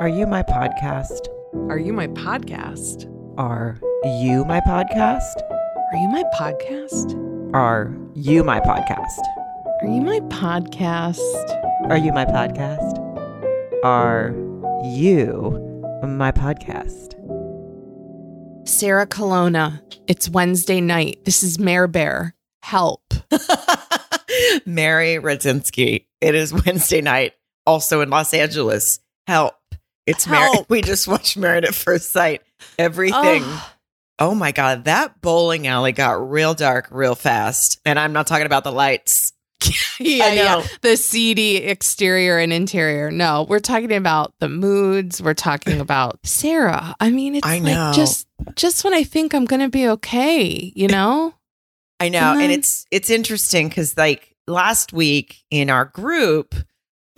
Are you my podcast? Are you my podcast? Are you my podcast? Are you my podcast? Are you my podcast? Are you my podcast? Are you my podcast? Are you my podcast? Sarah Colonna. It's Wednesday night. This is Mare Bear. Help. Mary Radzinski. It is Wednesday night, also in Los Angeles. Help. It's Mary. Help. We just watched Married at First Sight. Everything. Oh, Oh my God. That bowling alley got real dark real fast. And I'm not talking about the lights. yeah, I know. yeah. Uh, the seedy exterior and interior. No, we're talking about the moods. We're talking about Sarah. I mean, it's I know. just just when I think I'm gonna be okay, you know? I know, And and it's it's interesting because like last week in our group,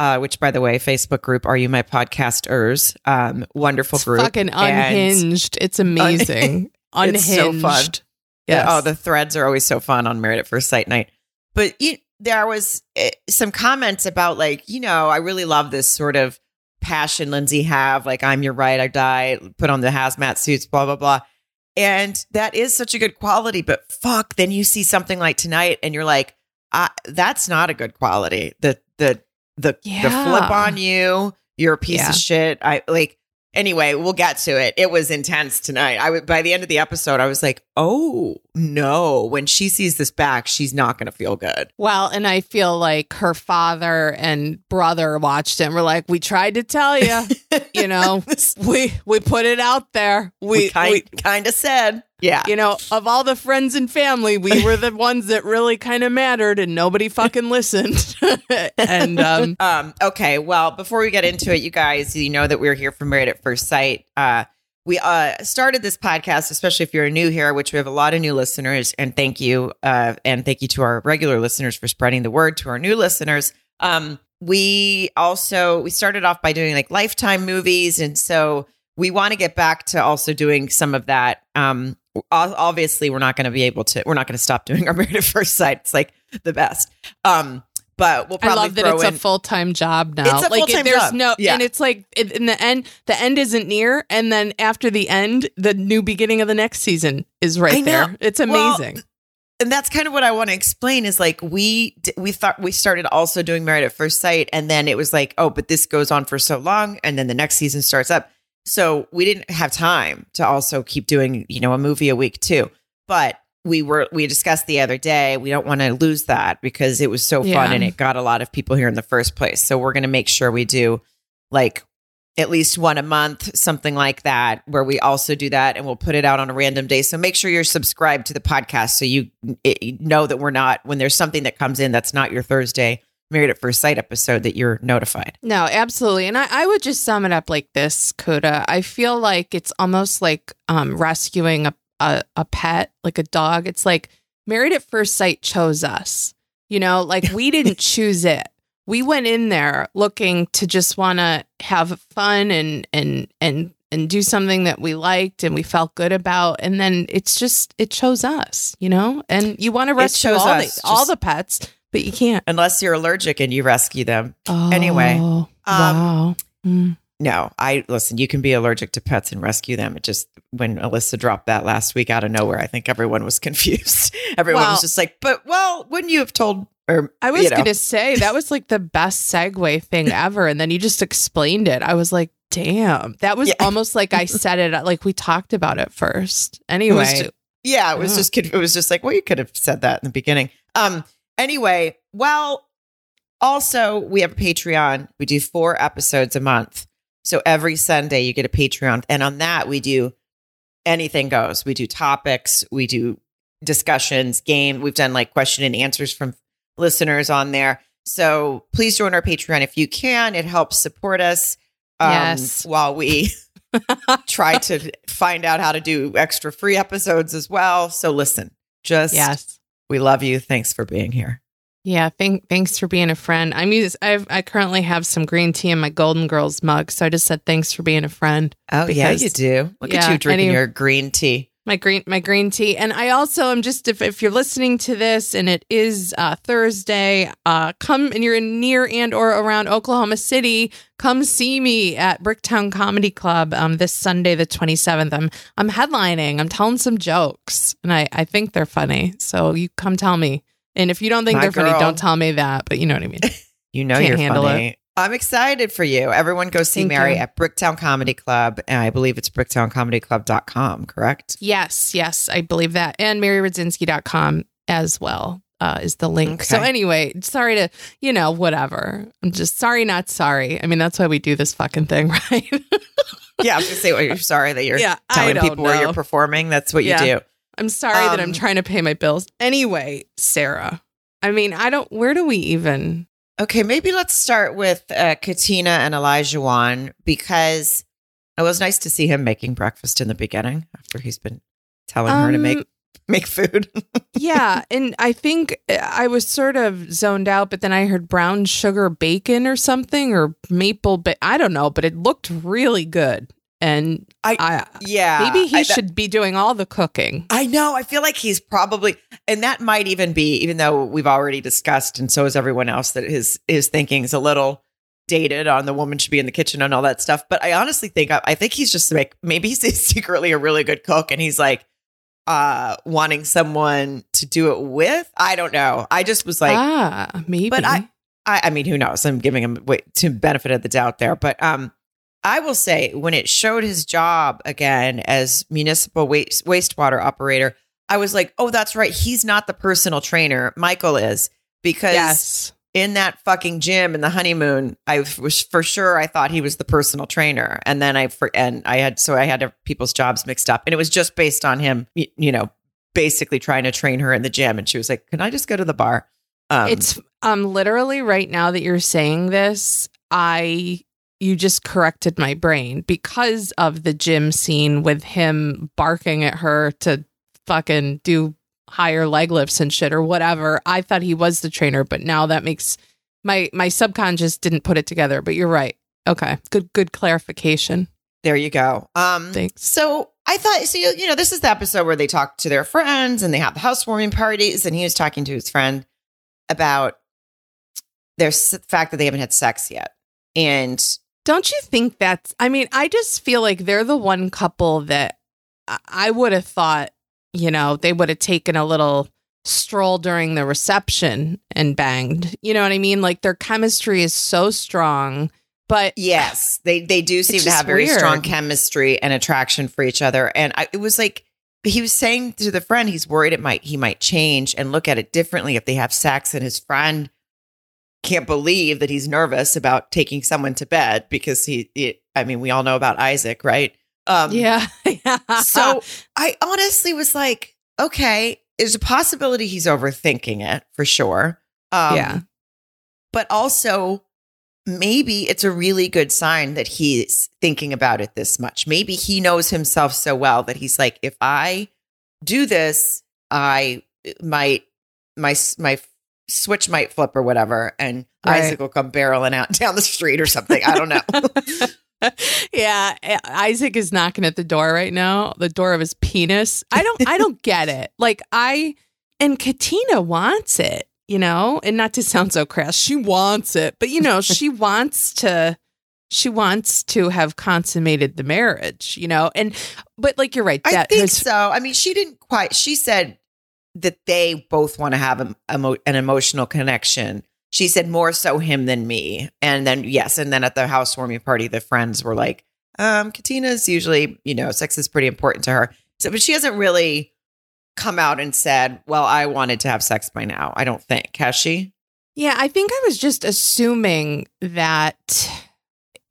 uh, which by the way, Facebook group, are you my podcasters? Um, wonderful It's group, fucking And- unhinged. It's amazing. unhinged. It's so fun. Yes. Oh, the threads are always so fun on Married at First Sight night. But you, there was uh, some comments about like, you know, I really love this sort of passion Lindsey have, like I'm your right, I die, put on the hazmat suits, blah blah blah. And that is such a good quality, but fuck, then you see something like tonight and you're like, I, that's not a good quality. The the the the flip on you, you're a piece Yeah. of shit. I like anyway, we'll get to it. It was intense tonight. I would by the end of the episode, I was like, oh no, when she sees this back, she's not gonna feel good. Well, and I feel like her father and brother watched it and were like, "We tried to tell you, you know, we we put it out there. We, we kind of said, yeah. you know, of all the friends and family, we were the ones that really kind of mattered, and nobody fucking listened. and um, Um, okay, well, before we get into it, you guys, you know that we're here for Married at First Sight. Uh, we uh, started this podcast, especially if you're new here, which we have a lot of new listeners, and thank you, uh, and thank you to our regular listeners for spreading the word to our new listeners. Um, we also we started off by doing like lifetime movies, and so we want to get back to also doing some of that. Um, obviously, we're not going to be able to. We're not going to stop doing our Married at First Sight. It's like the best. Um, but we'll probably I love that it's in, a full time job now. It's a like full-time there's job. no, Yeah. and it's like in in the end, the end isn't near, and then after the end, the new beginning of the next season is right there. It's Well, amazing. and that's kind of what I want to explain is like we we thought we started also doing Married at First Sight, and then it was like, oh, but this goes on for so long, and then the next season starts up. So we didn't have time to also keep doing you know a movie a week too. But we were we discussed the other day we don't want to lose that because it was so Yeah. fun and it got a lot of people here in the first place. So we're going to make sure we do like at least one a month, something like that, where we also do that and we'll put it out on a random day. So make sure you're subscribed to the podcast so you it, know that we're not, when there's something that comes in that's not your Thursday Married at First Sight episode, that you're notified. No, absolutely. And I, I would just sum it up like this, Coda. I feel like it's almost like um, rescuing a, a, a pet, like a dog. It's like Married at First Sight chose us. You know, like we didn't choose it. We went in there looking to just want to have fun and and and and do something that we liked and we felt good about. And then it's just it chose us, you know. And you want to rescue all us, the all the pets, but you can't. Unless you're allergic and you rescue them. Oh, Anyway, um, wow. Mm. No, I listen, you can be allergic to pets and rescue them. It just, when Alyssa dropped that last week out of nowhere, I think everyone was confused. everyone Well- was just like, but well, wouldn't you have told, or I was you know. going to say that was like the best segue thing ever. And then you just explained it. I was like, damn. That was Yeah. almost like I said it, like we talked about it first. It was Anyway. yeah, it was Yeah. just it was just like, well, you could have said that in the beginning. Um. Anyway, well, also we have a Patreon. We do four episodes a month, so every Sunday you get a Patreon, and on that we do anything goes. We do topics. We do discussions, game. We've done like question and answers from listeners on there. So please join our Patreon if you can. It helps support us. um, Yes. While we try to find out how to do extra free episodes as well. So listen, just yes. We love you. Thanks for being here. Yeah. Thank, thanks for being a friend. I'm use, I've, I currently have some green tea in my Golden Girls mug. So I just said thanks for being a friend. Oh yeah, you do. Look at you drinking any- your green tea. My green my green tea. And i also am just if, if you're listening to this and it is uh, thursday uh, come and you're in near and or around oklahoma city come see me at bricktown comedy club um, this sunday the 27th i'm i'm headlining. I'm telling some jokes and i i think they're funny. So you come tell me. And if you don't think My they're funny don't tell me that but you know what i mean. You know Can't you're handle funny. I'm excited for you. Everyone go see Thank Mary you. at Bricktown Comedy Club. And I believe it's bricktowncomedyclub.com, correct? Yes, yes, I believe that. And maryradzinski.com as well uh, is the link. So anyway, sorry to, you know, whatever. I'm just sorry, not sorry. I mean, that's why we do this fucking thing, right? Yeah, I was going to say, well, you're sorry that you're Yeah, telling people where you're performing. That's what you do. I'm sorry that I'm Um, trying to pay my bills. Anyway, Sarah, I mean, I don't, where do we even? Okay, maybe let's start with uh, Katina and Elijah Wan because it was nice to see him making breakfast in the beginning after he's been telling her to make Um, make food. yeah. And I think uh, I was sort of zoned out, but then I heard brown sugar bacon or something or maple, ba- I don't know, but it looked really good. And I- I yeah, Maybe he I- should be doing all the cooking. I know. I feel like he's probably, and that might even be, even though we've already discussed, and so is everyone else, that his his thinking is a little dated on the woman should be in the kitchen and all that stuff. But I honestly think I, I think he's just like maybe he's secretly a really good cook, and he's like uh wanting someone to do it with. I don't know. I just was like, ah, maybe. but I- I, I mean, who knows? I'm giving him wait, to benefit of the doubt there, but um, I will say when it showed his job again as municipal waste wastewater operator, I was like, oh, that's right. He's not the personal trainer. Michael is because yes. in that fucking gym in the honeymoon, I was for sure I thought he was the personal trainer, and then I for and I had so I had people's jobs mixed up, and it was just based on him, you know, basically trying to train her in the gym, and she was like, "Can I just go to the bar?" Um, it's um literally right now that you're saying this, I you just corrected my brain because of the gym scene with him barking at her to fucking do higher leg lifts and shit or whatever. I thought he was the trainer, but now that makes my my subconscious didn't put it together, but you're right. Okay. Good good clarification. There you go. Um, Thanks. So I thought, so you, you know, this is the episode where they talk to their friends and they have the housewarming parties, and he was talking to his friend about their s- fact that they haven't had sex yet, and Don't you think that's, I mean, I just feel like they're the one couple that I- would have thought, you know, they would have taken a little stroll during the reception and banged. You know what I mean? Like their chemistry is so strong, but yes, they they do seem to have very strong chemistry and attraction for each other, and I, it was like. He was saying to the friend, he's worried it might he might change and look at it differently if they have sex, and his friend can't believe that he's nervous about taking someone to bed because he, he I mean, we all know about Isaac, right? Um, yeah. So I honestly was like, okay, there's a possibility he's overthinking it for sure. Um, Yeah. But also, maybe it's a really good sign that he's thinking about it this much. Maybe he knows himself so well that he's like, if I do this, I might, my, my switch might flip or whatever, and Right. Isaac will come barreling out down the street or something. I don't know. yeah, Isaac is knocking at the door right now, the door of his penis. I don't I don't get it. Like I and Katina wants it, you know, and not to sound so crass, she wants it, but you know, she wants to she wants to have consummated the marriage, you know. And but like you're right, I think his- so. I mean, she didn't quite. She said that they both want to have a, emo- an emotional connection. She said more so him than me. And then yes, and then at the housewarming party, the friends were like, um, "Katina's usually, you know, sex is pretty important to her." So, but she hasn't really come out and said, "Well, I wanted to have sex by now." I don't think has she. Yeah, I think I was just assuming that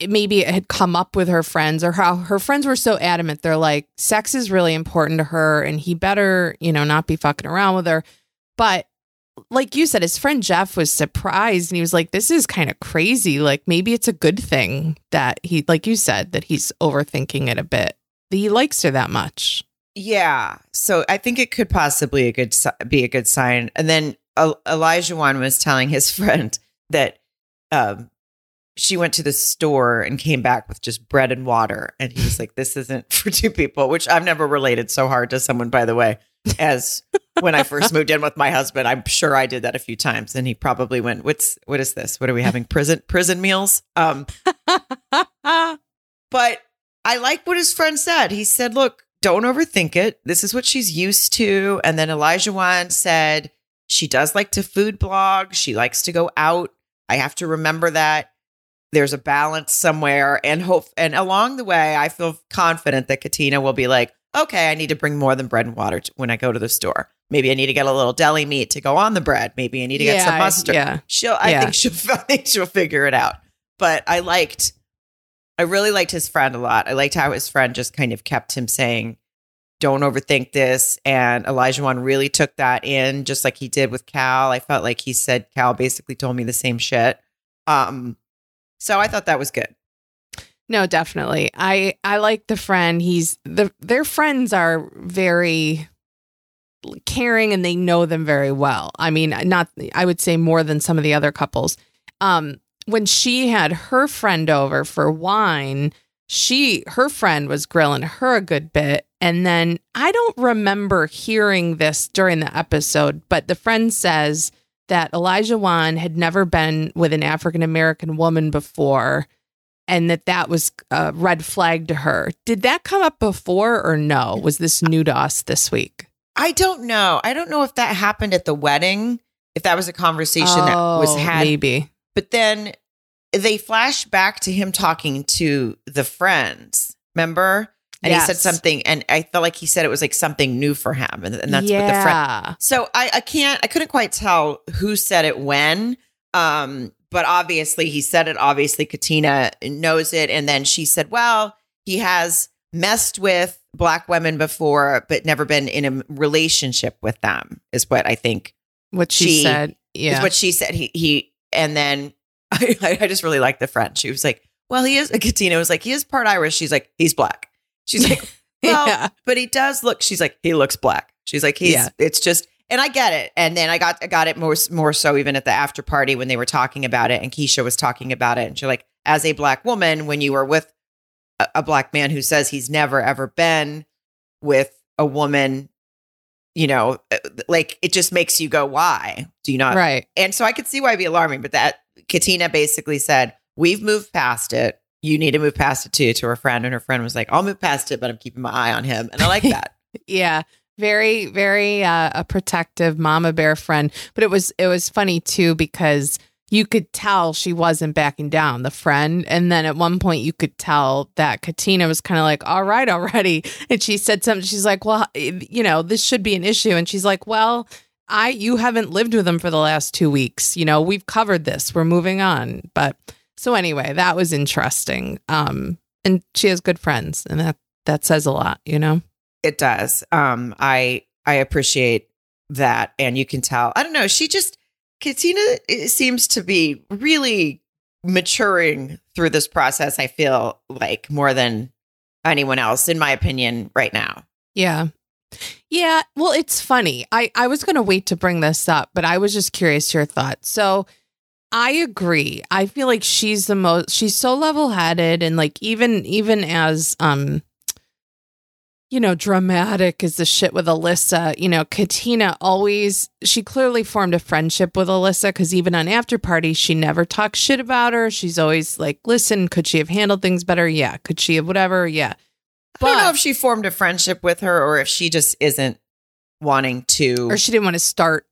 maybe it had come up with her friends or how her friends were so adamant. They're like, sex is really important to her and he better, you know, not be fucking around with her. But like you said, his friend Jeff was surprised and he was like, this is kind of crazy. Like maybe it's a good thing that he, like you said, that he's overthinking it a bit. That he likes her that much. Yeah. So I think it could possibly a good be a good sign. And then Olajuwon was telling his friend that um, she went to the store and came back with just bread and water. And he was like, This isn't for two people, which I've never related so hard to someone, by the way, as when I first moved in with my husband. I'm sure I did that a few times. And he probably went, What's what is this? What are we having? Prison prison meals? Um but I like what his friend said. He said, Look, don't overthink it. This is what she's used to. And then Olajuwon said, She does like to food blog. She likes to go out. I have to remember that there's a balance somewhere. And hope and along the way i feel confident that katina will be like okay i need to bring more than bread and water when i go to the store. Maybe i need to get a little deli meat to go on the bread. Maybe i need to get some mustard. yeah. she'll i Yeah. think she'll i think she'll figure it out. But i liked i really liked his friend a lot. I liked how his friend just kind of kept him saying don't overthink this. And Olajuwon really took that in just like he did with cal. I felt like he said cal basically told me the same shit. Um so I thought that was good. No, definitely. I I like the friend. He's the their friends are very caring and they know them very well. I mean, not I would say more than some of the other couples. Um when she had her friend over for wine, she her friend was grilling her a good bit and then I don't remember hearing this during the episode, but the friend says that Olajuwon had never been with an African American woman before and that that was a red flag to her. Did that come up before or no? Was this new to us this week? I don't know. I don't know if that happened at the wedding, if that was a conversation that was Oh, had. maybe. But then they flash back to him talking to the friends. Remember? And he said something, and I felt like he said it was like something new for him, and, and that's what the friend. yeah. So I, I can't, I couldn't quite tell who said it when. Um, but obviously he said it. Obviously, Katina knows it. And then she said, well, he has messed with black women before, but never been in a relationship with them, is what I think What she, She said. is Yeah. what she said. He, he, and then I, I just really liked the friend. She was like, well, he is, Katina was like, he is part Irish. She's like, he's black. She's like, well, yeah. but he does look. She's like, he looks black. She's like, he's. Yeah. It's just, and I get it. And then I got, I got it more, more so even at the after party when they were talking about it, and Keisha was talking about it, and she's like, as a black woman, when you are with a, a black man who says he's never ever been with a woman, you know, uh, like it just makes you go, why do you not? right. And so I could see why it'd be alarming, but that Katina basically said, We've moved past it. You need to move past it too to her friend. And her friend was like, I'll move past it, but I'm keeping my eye on him. And I like that. Yeah. Very, very uh, a protective mama bear friend. But it was it was funny too because you could tell she wasn't backing down, the friend. And then at one point you could tell that Katina was kind of like, all right, already. And she said something, she's like, Well, you know, this should be an issue. And she's like, Well, I you haven't lived with him for the last two weeks. You know, we've covered this. We're moving on. But so anyway, that was interesting. Um, and she has good friends, and that that says a lot, you know? It does. Um, I I appreciate that. And you can tell. I don't know. She just Katina seems to be really maturing through this process, I feel like more than anyone else, in my opinion, right now. Yeah. Yeah. Well, it's funny. I, I was going to wait to bring this up, but I was just curious your thoughts. So I agree. I feel like she's the most, she's so level headed and like even, even as, um, you know, dramatic as the shit with Alyssa, you know, Katina always, she clearly formed a friendship with Alyssa because even on after parties, she never talks shit about her. She's always like, listen, could she have handled things better? Yeah. Could she have whatever? Yeah. I don't know if she formed a friendship with her or if she just isn't wanting to Or she didn't want to start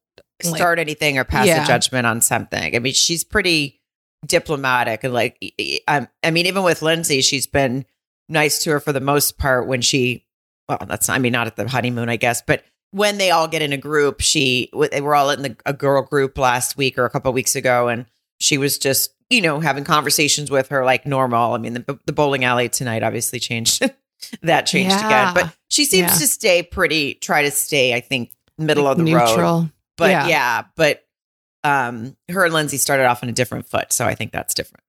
like- start anything or pass Yeah. a judgment on something. I mean, she's pretty diplomatic and like, I, um, I mean, even with Lindsey, she's been nice to her for the most part when she, well, that's, not, I mean, not at the honeymoon, I guess, but when they all get in a group, she, they were all in the, a girl group last week or a couple of weeks ago, and she was just, you know, having conversations with her like normal. I mean, the, the bowling alley tonight obviously changed. that changed Yeah. again, but she seems Yeah. to stay pretty, try to stay, I think, middle like, of the road. But Yeah. yeah. but um her and Lindsey started off on a different foot, so I think that's different.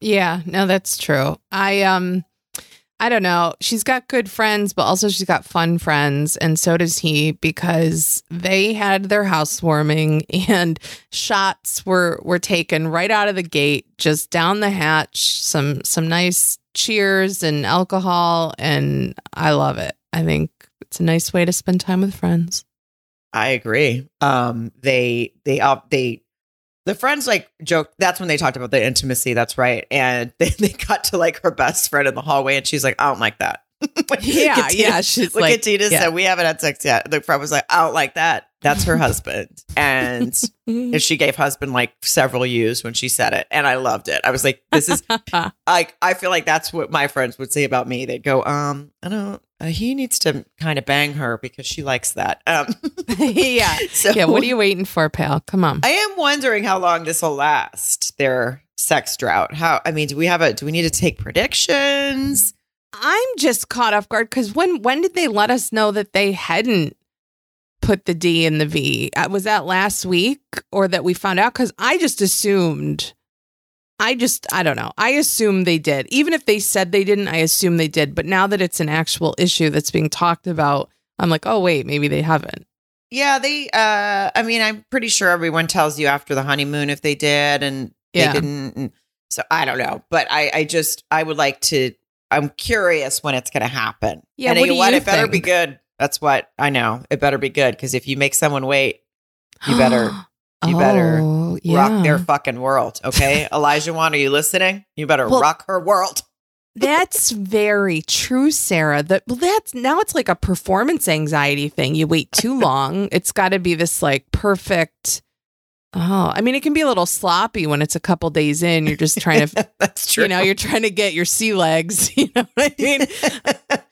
Yeah, no, that's true. I um I don't know. She's got good friends, but also she's got fun friends, and so does he because they had their housewarming and shots were were taken right out of the gate, just down the hatch. Some some nice cheers and alcohol, and I love it. I think it's a nice way to spend time with friends. I agree. Um, they they up they the friends like joke. That's when they talked about the intimacy. That's right. And they, they cut to like her best friend in the hallway, and she's like, "I don't like that." yeah, Katina, yeah. She's like like, Katina yeah. said, "We haven't had sex yet." The friend was like, "I don't like that." That's her husband, and and she gave husband like several U's when she said it, and I loved it. I was like, "This is like I feel like that's what my friends would say about me. They'd go, um, I don't. Uh, he needs to kind of bang her because she likes that." Um, yeah, so yeah. What are you waiting for, pal? Come on. I am wondering how long this will last. Their sex drought. How? I mean, do we have a? Do we need to take predictions? I'm just caught off guard because when when did they let us know that they hadn't put the D in the V? Uh, Was that last week or that we found out? Because I just assumed. I just I don't know. I assume they did. Even if they said they didn't, I assume they did. But now that it's an actual issue that's being talked about, I'm like, oh wait, maybe they haven't. Yeah, they. uh I mean, I'm pretty sure everyone tells you after the honeymoon if they did and Yeah. they didn't. And so I don't know, but I, I just I would like to. I'm curious when it's going to happen. Yeah, and what you what? It better be good. That's what I know. It better be good because if you make someone wait, You better- you better Oh, rock their fucking world. Okay, Olajuwon, are you listening? You better Well- rock her world. That's very true, Sarah. That well, that's now it's like a performance anxiety thing. You wait too long. It's got to be this like perfect. Oh, I mean, it can be a little sloppy when it's a couple days in. You're just trying to, That's true. you know, you're trying to get your sea legs. You know what I mean?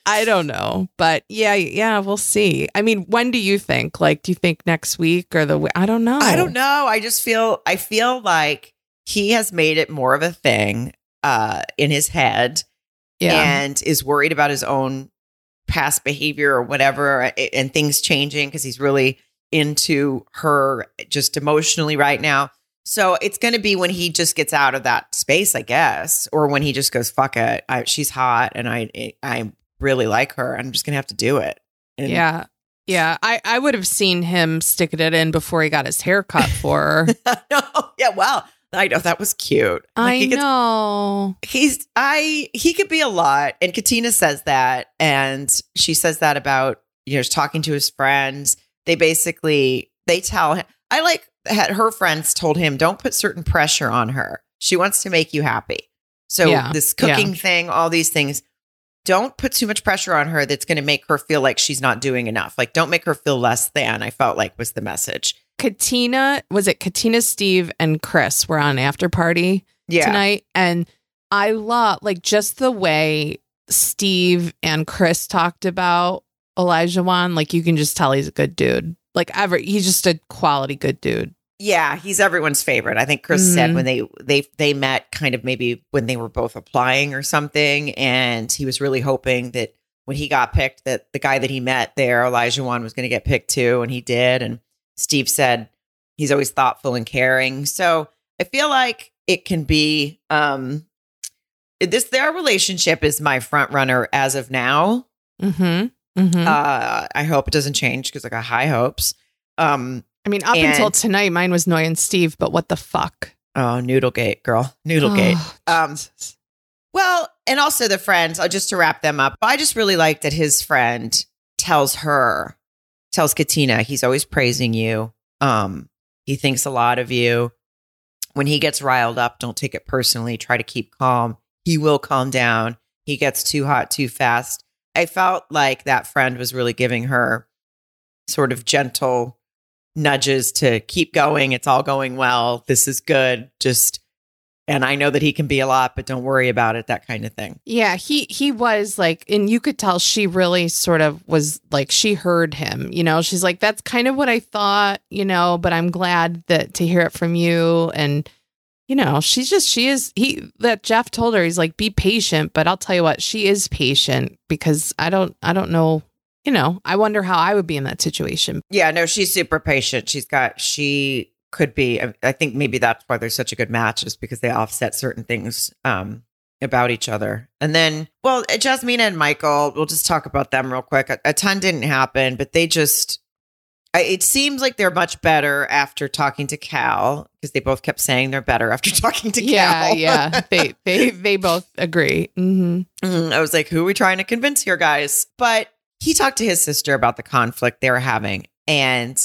I don't know, but yeah, yeah, we'll see. I mean, when do you think? Like, do you think next week or the? I don't know. I don't know. I just feel I feel like he has made it more of a thing uh in his head Yeah, and is worried about his own past behavior or whatever and things changing because he's really into her just emotionally right now. So it's going to be when he just gets out of that space, I guess, or when he just goes, "Fuck it, I, she's hot, and I eh, I really like her. I'm just going to have to do it." And yeah, yeah. I I would have seen him sticking it in before he got his hair cut for her. no, yeah, well, I know that was cute. Like, I he gets- know. he's I he could be a lot, and Katina says that, and she says that about you know talking to his friends. They basically they tell him. I like had her friends told him don't put certain pressure on her. She wants to make you happy. So Yeah, this yeah. cooking thing, all these things. Don't put too much pressure on her that's going to make her feel like she's not doing enough. Like, don't make her feel less than, I felt like was the message. Katina was it Katina, Steve, and Chris were on after party Yeah. tonight, and I love like just the way Steve and Chris talked about Olajuwon. Like you can just tell he's a good dude. Like ever, he's just a quality good dude. Yeah, he's everyone's favorite. I think Chris said Mhm. when they they they met kind of maybe when they were both applying or something and he was really hoping that when he got picked that the guy that he met there Olajuwon was going to get picked too and he did and Steve said he's always thoughtful and caring. So, I feel like it can be um this their relationship is my front runner as of now. Mm-hmm. Mm-hmm. Uh I hope it doesn't change because I got high hopes. Um I mean, up until tonight, mine was Noi and Steve, but what the fuck? oh Noodlegate girl. Noodlegate. Oh, Um, Well, and also the friends, uh, just to wrap them up, I just really like that his friend tells her, tells Katina, he's always praising you. Um, he thinks a lot of you. When he gets riled up, don't take it personally. Try to keep calm. He will calm down. He gets too hot too fast. I felt like that friend was really giving her sort of gentle nudges to keep going. It's all going well. This is good. Just and I know that he can be a lot, but don't worry about it, that kind of thing. Yeah, he he was like, and you could tell she really sort of was like she heard him. You know, she's like, that's kind of what I thought. You know, but I'm glad that to hear it from you. And you know, she's just she is he that Jeff told her he's like, be patient. But I'll tell you what, she is patient because I don't I don't know. You know, I wonder how I would be in that situation. Yeah, no, she's super patient. She's got, she could be, I- think maybe that's why they're such a good match, is because they offset certain things um, about each other. And then, well, Jasmina and Michael, we'll just talk about them real quick. A, a ton didn't happen, but they just, it seems like they're much better after talking to Cal because they both kept saying they're better after talking to Yeah, Cal. yeah. They they they both agree. hmm Mm, I was like, who are we trying to convince here, guys? But he talked to his sister about the conflict they were having. And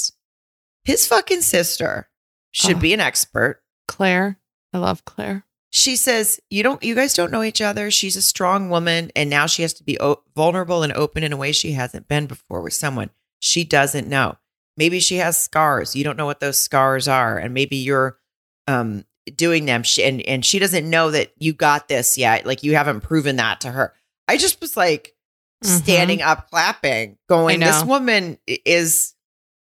his fucking sister should Oh. be an expert. Claire, I love Claire. She says, "You don't you guys don't know each other. She's a strong woman and now she has to be o- vulnerable and open in a way she hasn't been before with someone she doesn't know. Maybe she has scars. You don't know what those scars are and maybe you're um doing them she, and and she doesn't know that you got this yet. Like you haven't proven that to her." I just was like Mhm. standing up clapping going this woman is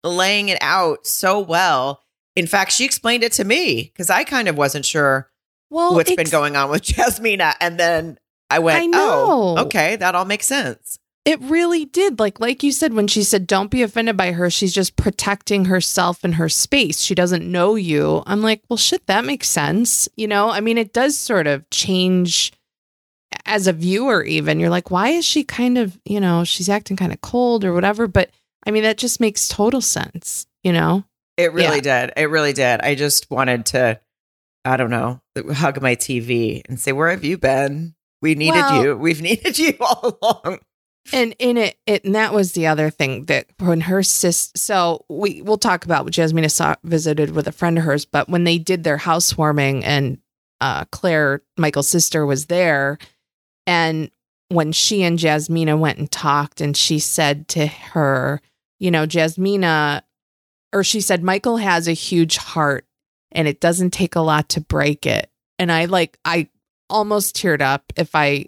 laying it out so well. In fact, she explained it to me because I kind of wasn't sure Well, what's been going on with Jasmina. And then I went, I know. oh, okay, that all makes sense. It really did. Like like you said when she said don't be offended by her, she's just protecting herself and her space. She doesn't know you. I'm like, "Well, shit, that makes sense." You know? I mean, it does sort of change as a viewer even. You're like, "Why is she kind of, you know, she's acting kind of cold or whatever?" But I mean, that just makes total sense, you know? It really did. It really did. I just wanted to, I don't know, hug my TV and say, where have you been? We needed Well- you. We've needed you all along. And in it, it and that was the other thing that when her sis, so we we'll talk about what Jasmina saw visited with a friend of hers, but when they did their housewarming and uh, Claire Michael's sister was there, and when she and Jasmina went and talked, and she said to her, you know, Jasmina, or she said Michael has a huge heart, and it doesn't take a lot to break it, and I like I almost teared up if I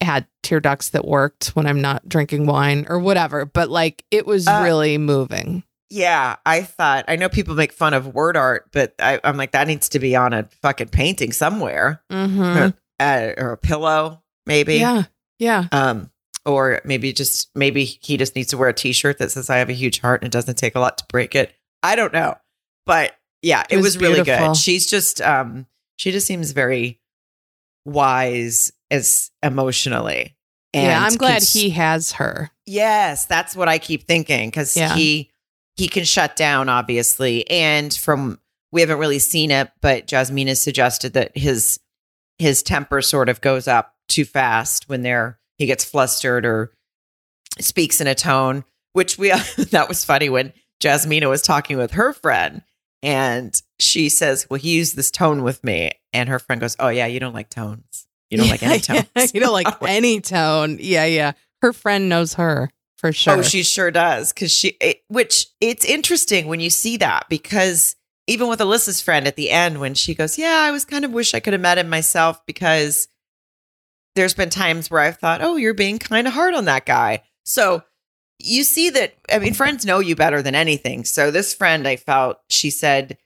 had tear ducts that worked when I'm not drinking wine or whatever, but like it was Uh, really moving. Yeah, I thought, I know people make fun of word art, but I, I'm like, that needs to be on a fucking painting somewhere Mm-hmm. uh, or a pillow, maybe. Yeah. Yeah. Um, or maybe just maybe he just needs to wear a T-shirt that says "I have a huge heart" and it doesn't take a lot to break it. I don't know, but yeah, it, It was, was really good. She's just um, she just seems very wise as emotionally. yeah. I'm glad cons- he has her. Yes, that's what I keep thinking because Yeah. he he can shut down obviously, and from we haven't really seen it, but Jasmine has suggested that his his temper sort of goes up too fast when they're he gets flustered or speaks in a tone, which we that was funny when Jasmina was talking with her friend and she says, "Well, he used this tone with me," and her friend goes, "Oh yeah, you don't like tones. You don't like any Yeah, tones. you don't like any tone. Yeah. Yeah. Her friend knows her for oh, sure. Oh, she sure does. Cause she, it, which it's interesting when you see that because even with Alyssa's friend at the end, when she goes, Yeah, I was kind of wish I could have met him myself because there's been times where I've thought, Oh, you're being kind of hard on that guy. So you see that, I mean, friends know you better than anything. So this friend, I felt, she said,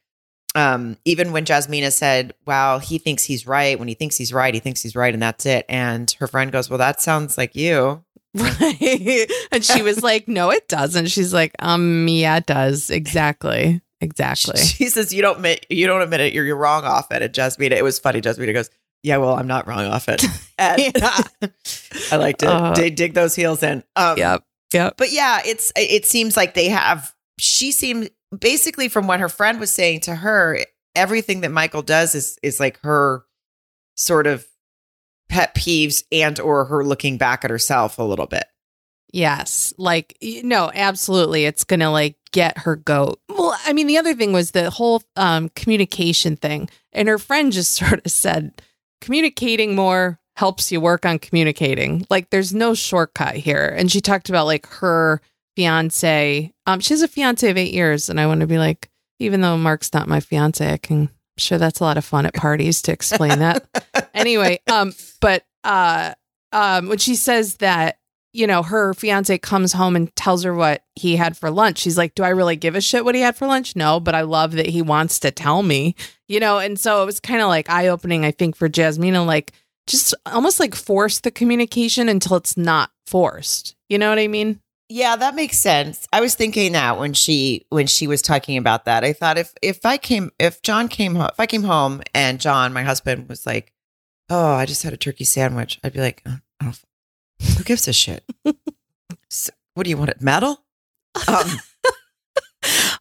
um, even when Jasmina said, Wow, he thinks he's right. When he thinks he's right, he thinks he's right. And that's it. And her friend goes, Well, that sounds like you. Right. and she was like, no, it doesn't. She's like, um, yeah, it does. Exactly. Exactly. She says you don't admit you don't admit it. You're you're wrong off it. And Jasmina, it was funny. Jasmina goes, "Yeah, well, I'm not wrong off it." I liked it. Uh, dig, dig those heels in. Um, Yep. Yep. But yeah, it's it seems like they have. She seemed basically from what her friend was saying to her, everything that Michael does is is like her sort of pet peeves and or her looking back at herself a little bit. Yes. Like, no, absolutely. It's to like get her goat. Well, I mean, the other thing was the whole um, communication thing. And her friend just sort of said, communicating more helps you work on communicating. Like, there's no shortcut here. And she talked about like her fiance. Um, she has a fiance of eight years. And I want to be like, even though Mark's not my fiance, I can, I'm sure that's a lot of fun at parties to explain that anyway, um, but uh, um, when she says that, you know, her fiance comes home and tells her what he had for lunch, she's like, "Do I really give a shit what he had for lunch? No, but I love that he wants to tell me." You know, and so it was kind of like eye opening, I think, for Jasmina, like just almost like force the communication until it's not forced. You know what I mean? Yeah, that makes sense. I was thinking that when she when she was talking about that. I thought if if I came if John came home if I came home and John, my husband, was like, oh, I just had a turkey sandwich, I'd be like, oh, oh, who gives a shit? So, what do you want? It metal? Um,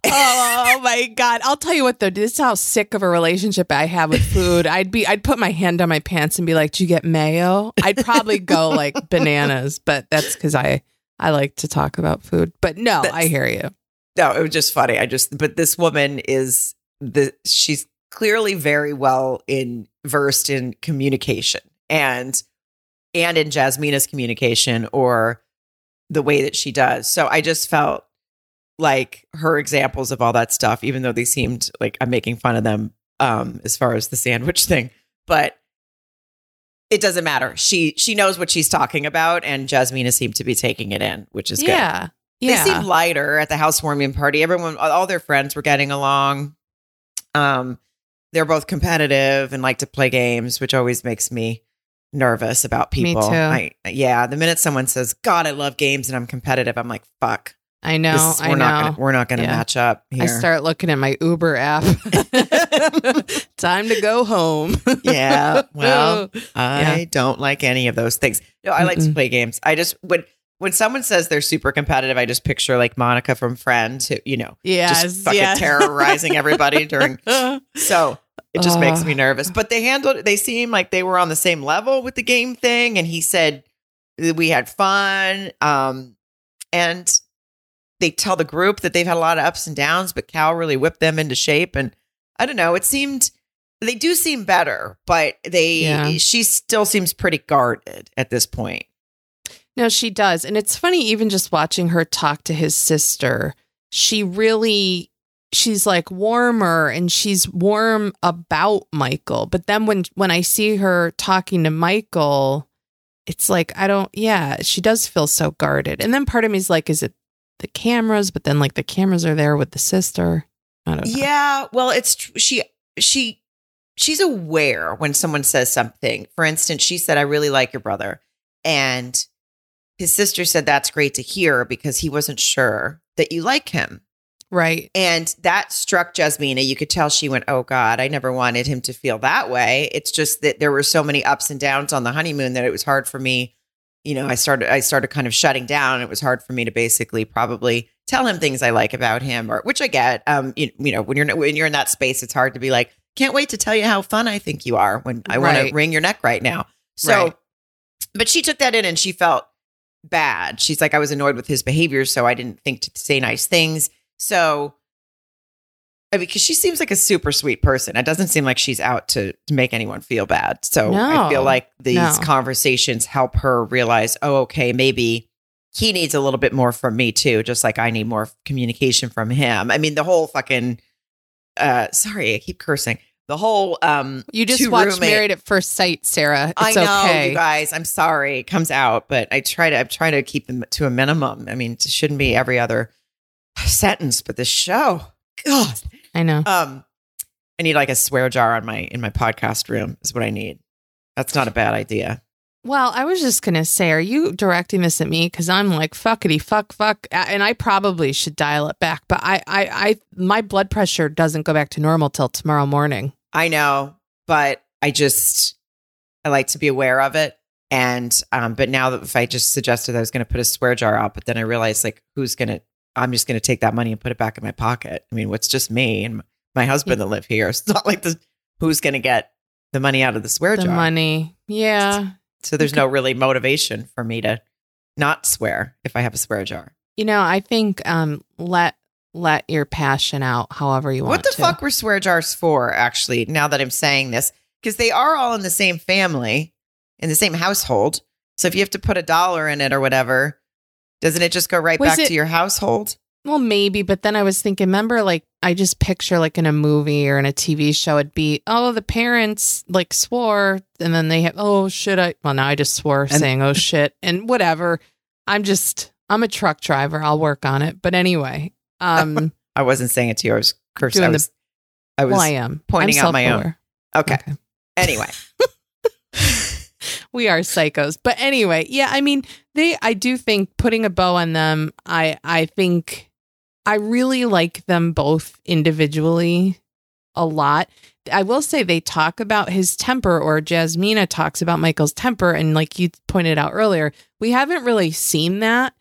oh my god! I'll tell you what though. This is how sick of a relationship I have with food. I'd be, I'd put my hand on my pants and be like, "Do you get mayo?" I'd probably go like bananas, but that's because I, I like to talk about food. But no, I hear you. no, it was just funny. I just, but this woman is the she's clearly very well in versed in communication and and in Jasmina's communication or the way that she does. So I just felt like her examples of all that stuff, even though they seemed like I'm making fun of them um, as far as the sandwich thing, but it doesn't matter. She she knows what she's talking about, and Jasmina seemed to be taking it in, which is good. Yeah, yeah. They seemed lighter at the housewarming party. Everyone, all their friends were getting along. Um, they're both competitive and like to play games, which always makes me nervous about people. Me too. I, yeah, the minute someone says, "God, I love games and I'm competitive," I'm like, "Fuck, I know. this I we're know. not gonna we're not gonna Yeah. match up here." I start looking at my Uber app. Time to go home. Yeah, well, I Yeah. don't like any of those things. No, I like to play games. I just when when someone says they're super competitive, I just picture like Monica from Friends, who you know, yes, just fucking yeah. terrorizing everybody during So it just makes me nervous. But they handled it. They seem like they were on the same level with the game thing. And he said we had fun. Um, and they tell the group that they've had a lot of ups and downs, but Cal really whipped them into shape. And I don't know. It seemed they do seem better, but they Yeah. she still seems pretty guarded at this point. No, she does. And it's funny, even just watching her talk to his sister, she really, she's like warmer and she's warm about Michael. But then when, when I see her talking to Michael, it's like, I don't, yeah, she does feel so guarded. And then part of me is like, is it the cameras? But then like the cameras are there with the sister. I don't know. Yeah, well, it's tr- she she she's aware when someone says something. For instance, she said, "I really like your brother," and his sister said, "That's great to hear because he wasn't sure that you like him." Right. And that struck Jasmina. You could tell she went, Oh God, I never wanted him to feel that way. It's just that there were so many ups and downs on the honeymoon that it was hard for me. You know, I started I started kind of shutting down. It was hard for me to basically probably tell him things I like about him, or which I get. Um, you, you know, when you're when you're in that space, it's hard to be like, can't wait to tell you how fun I think you are when I want to wring your neck right now. So Right. but she took that in and she felt bad. She's like, I was annoyed with his behavior, so I didn't think to say nice things. So, I mean, because she seems like a super sweet person. It doesn't seem like she's out to, to make anyone feel bad. So I feel like these no. conversations help her realize, oh, okay, maybe he needs a little bit more from me too, just like I need more communication from him. I mean, the whole fucking, uh, sorry, I keep cursing. The whole, um, You just watched roommate- Married at First Sight, Sarah. It's I know, okay. you guys. I'm sorry, it comes out, but I try to. I'm trying to keep them to a minimum. I mean, it shouldn't be every other sentence, but this show, God, I know. um, I need like a swear jar on my in my podcast room. Is what I need. That's not a bad idea. Well, I was just gonna say, are you directing this at me? Because I'm like fuckity fuck fuck, and I probably should dial it back. But I, I, I, my blood pressure doesn't go back to normal till tomorrow morning. I know, but I just I like to be aware of it. And um, but now that if I just suggested I was going to put a swear jar out, but then I realized like who's going to I'm just going to take that money and put it back in my pocket. I mean, what's just me and my husband that live here? It's not like the who's going to get the money out of the swear The jar. money, yeah. So there's no really motivation for me to not swear if I have a swear jar. You know, I think um, let let your passion out, however you want. What the to. fuck were swear jars for, actually, now that I'm saying this? Because they are all in the same family, in the same household. So if you have to put a dollar in it or whatever, doesn't it just go right Was back it- to your household? Well, maybe, but then I was thinking, remember, like, I just picture, like, in a movie or in a TV show, it'd be, oh, the parents, like, swore, and then they have, oh, shit, I, well, now I just swore And- saying, oh, shit, and whatever. I'm just, I'm a truck driver. I'll work on it. But anyway, um, I wasn't saying it to you. I was cursing. I the- was, I was well, I am. pointing I'm out my own. okay. Okay. Anyway, we are psychos. But anyway, yeah, I mean, they I do think putting a bow on them, I I think I really like them both individually a lot. I will say they talk about his temper, or Jasmina talks about Michael's temper. And like you pointed out earlier, we haven't really seen that.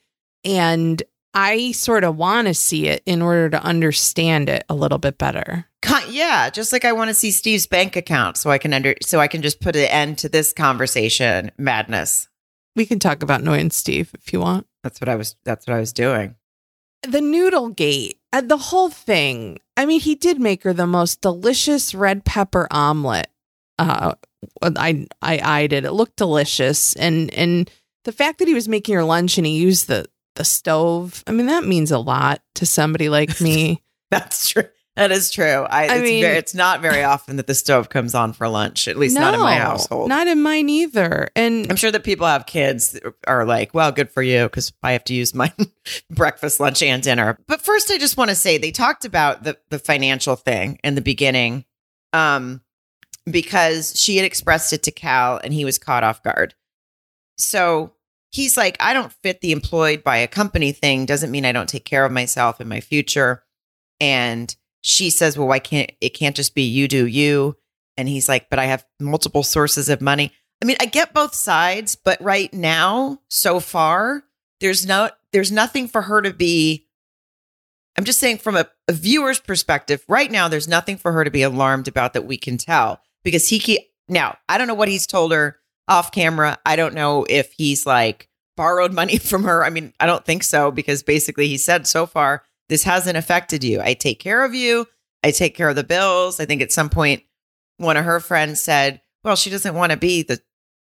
And I sort of want to see it in order to understand it a little bit better. Yeah, just like I want to see Steve's bank account so I can under so I can just put an end to this conversation madness. We can talk about Noi and Steve if you want. That's what I was that's what I was doing. The noodle gate, uh, the whole thing. I mean, he did make her the most delicious red pepper omelet. Uh I I eyed it. It looked delicious and and the fact that he was making her lunch and he used the the stove. I mean, that means a lot to somebody like me. That's true. That is true. I, I it's mean, very, it's not very often that the stove comes on for lunch, at least no, not in my household. Not in mine either. And I'm sure that people have kids are like, well, good for you because I have to use my breakfast, lunch, and dinner. But first, I just want to say they talked about the, the financial thing in the beginning um, because she had expressed it to Cal and he was caught off guard. So he's like, I don't fit the employed by a company thing, doesn't mean I don't take care of myself in my future. And she says, Well, why can't it can't just be you do you? And he's like, But I have multiple sources of money. I mean, I get both sides, but right now, so far, there's no there's nothing for her to be. I'm just saying from a, a viewer's perspective, right now, there's nothing for her to be alarmed about that we can tell because he keep now, I don't know what he's told her off camera. I don't know if he's like borrowed money from her. I mean, I don't think so because basically he said so far this hasn't affected you. I take care of you. I take care of the bills. I think at some point one of her friends said, "Well, she doesn't want to be the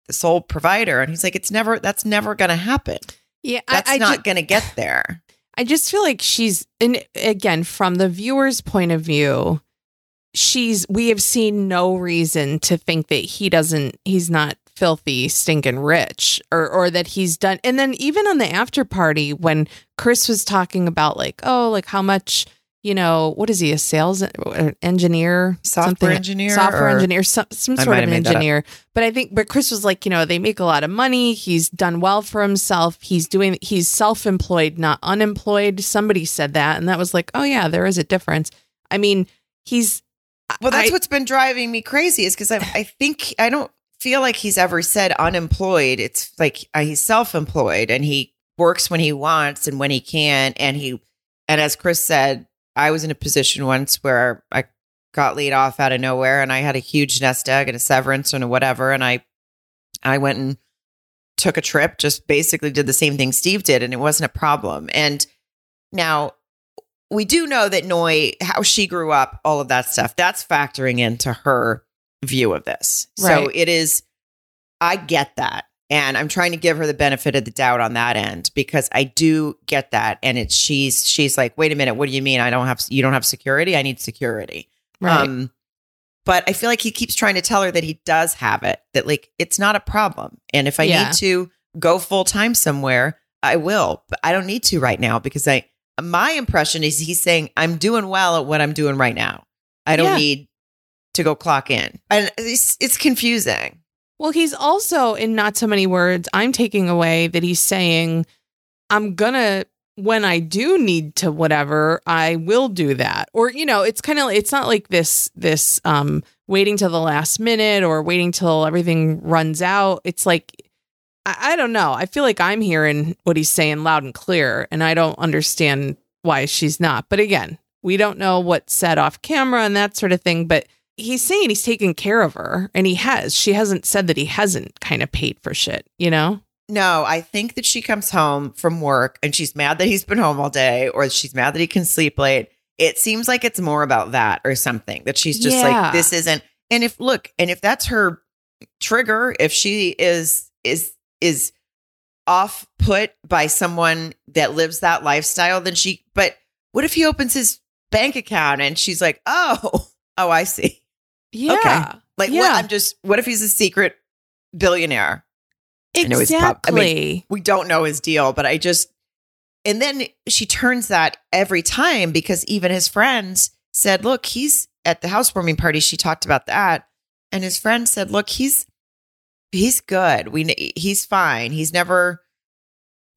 the sole provider." And he's like, "It's never that's never going to happen." Yeah, that's I, I not going to get there. I just feel like she's and again from the viewer's point of view, she's we have seen no reason to think that he doesn't he's not filthy stinking rich or or that he's done and then even on the after party when chris was talking about like oh like how much you know what is he a sales uh, engineer? Software something, engineer software engineer some, some sort of engineer. But i think but chris was like you know they make a lot of money. He's done well for himself. He's doing he's self-employed not unemployed. Somebody said that and that was like oh yeah there is a difference. I mean he's well that's I, what's been driving me crazy is because I, I think i don't feel like he's ever said unemployed. It's like uh, he's self employed and he works when he wants and when he can. And he, and as Chris said, I was in a position once where I got laid off out of nowhere and I had a huge nest egg and a severance and a whatever. And I, I went and took a trip, just basically did the same thing Steve did, and it wasn't a problem. And now we do know that Noi, how she grew up, all of that stuff, that's factoring into her view of this. Right. So it is, I get that. And I'm trying to give her the benefit of the doubt on that end because I do get that. And it's she's she's like, wait a minute, what do you mean? I don't have you don't have security? I need security. Right. Um, but I feel like he keeps trying to tell her that he does have it, that like it's not a problem. And if I yeah. need to go full time somewhere, I will. But I don't need to right now because I my impression is he's saying I'm doing well at what I'm doing right now. I don't yeah. need to go clock in. And it's, it's confusing. Well, he's also, in not so many words, I'm taking away that he's saying, I'm going to, when I do need to whatever, I will do that. Or, you know, it's kind of, it's not like this, this, um, waiting till the last minute or waiting till everything runs out. It's like, I, I don't know. I feel like I'm hearing what he's saying loud and clear, and I don't understand why she's not. But again, we don't know what's said off camera and that sort of thing. But he's saying he's taken care of her and he has. She hasn't said that he hasn't kind of paid for shit, you know? No, I think that she comes home from work and she's mad that he's been home all day or she's mad that he can sleep late. It seems like it's more about that or something that she's just yeah. like, this isn't. And if, look, and if that's her trigger, if she is, is, is off put by someone that lives that lifestyle, then she, but what if he opens his bank account and she's like, oh, oh, I see. Yeah. Okay. Like, yeah. what? I'm just, what if he's a secret billionaire? Exactly. I, prob- I mean, we don't know his deal, but I just, and then she turns that every time because even his friends said, look, he's at the housewarming party. She talked about that. And his friend said, look, he's, he's good. We, he's fine. He's never,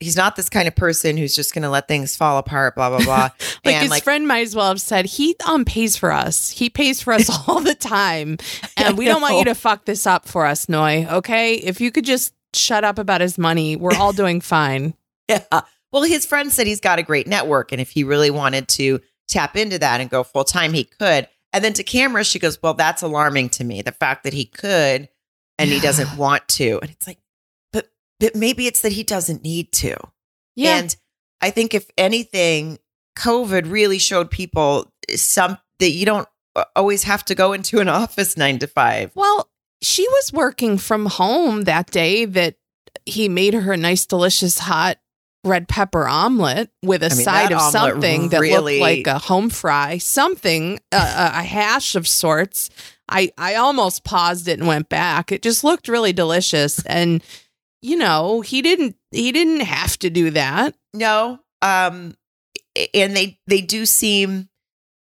he's not this kind of person who's just going to let things fall apart. Blah blah blah. like and his friend might as well have said he um pays for us. He pays for us all the time, and we don't want you to fuck this up for us, Noi. Okay, if you could just shut up about his money, we're all doing fine. Yeah. Well, his friend said he's got a great network, and if he really wanted to tap into that and go full time, he could. And then to camera, she goes, "Well, that's alarming to me. The fact that he could and he doesn't want to." And it's like, but maybe it's that he doesn't need to. Yeah, And I think if anything, COVID really showed people some that you don't always have to go into an office nine to five. Well, she was working from home that day that he made her a nice, delicious, hot red pepper omelet with a I mean, side of something that really- looked like a home fry, something, uh, a hash of sorts. I, I almost paused it and went back. It just looked really delicious. And, you know, he didn't, he didn't have to do that. No. Um and they they do seem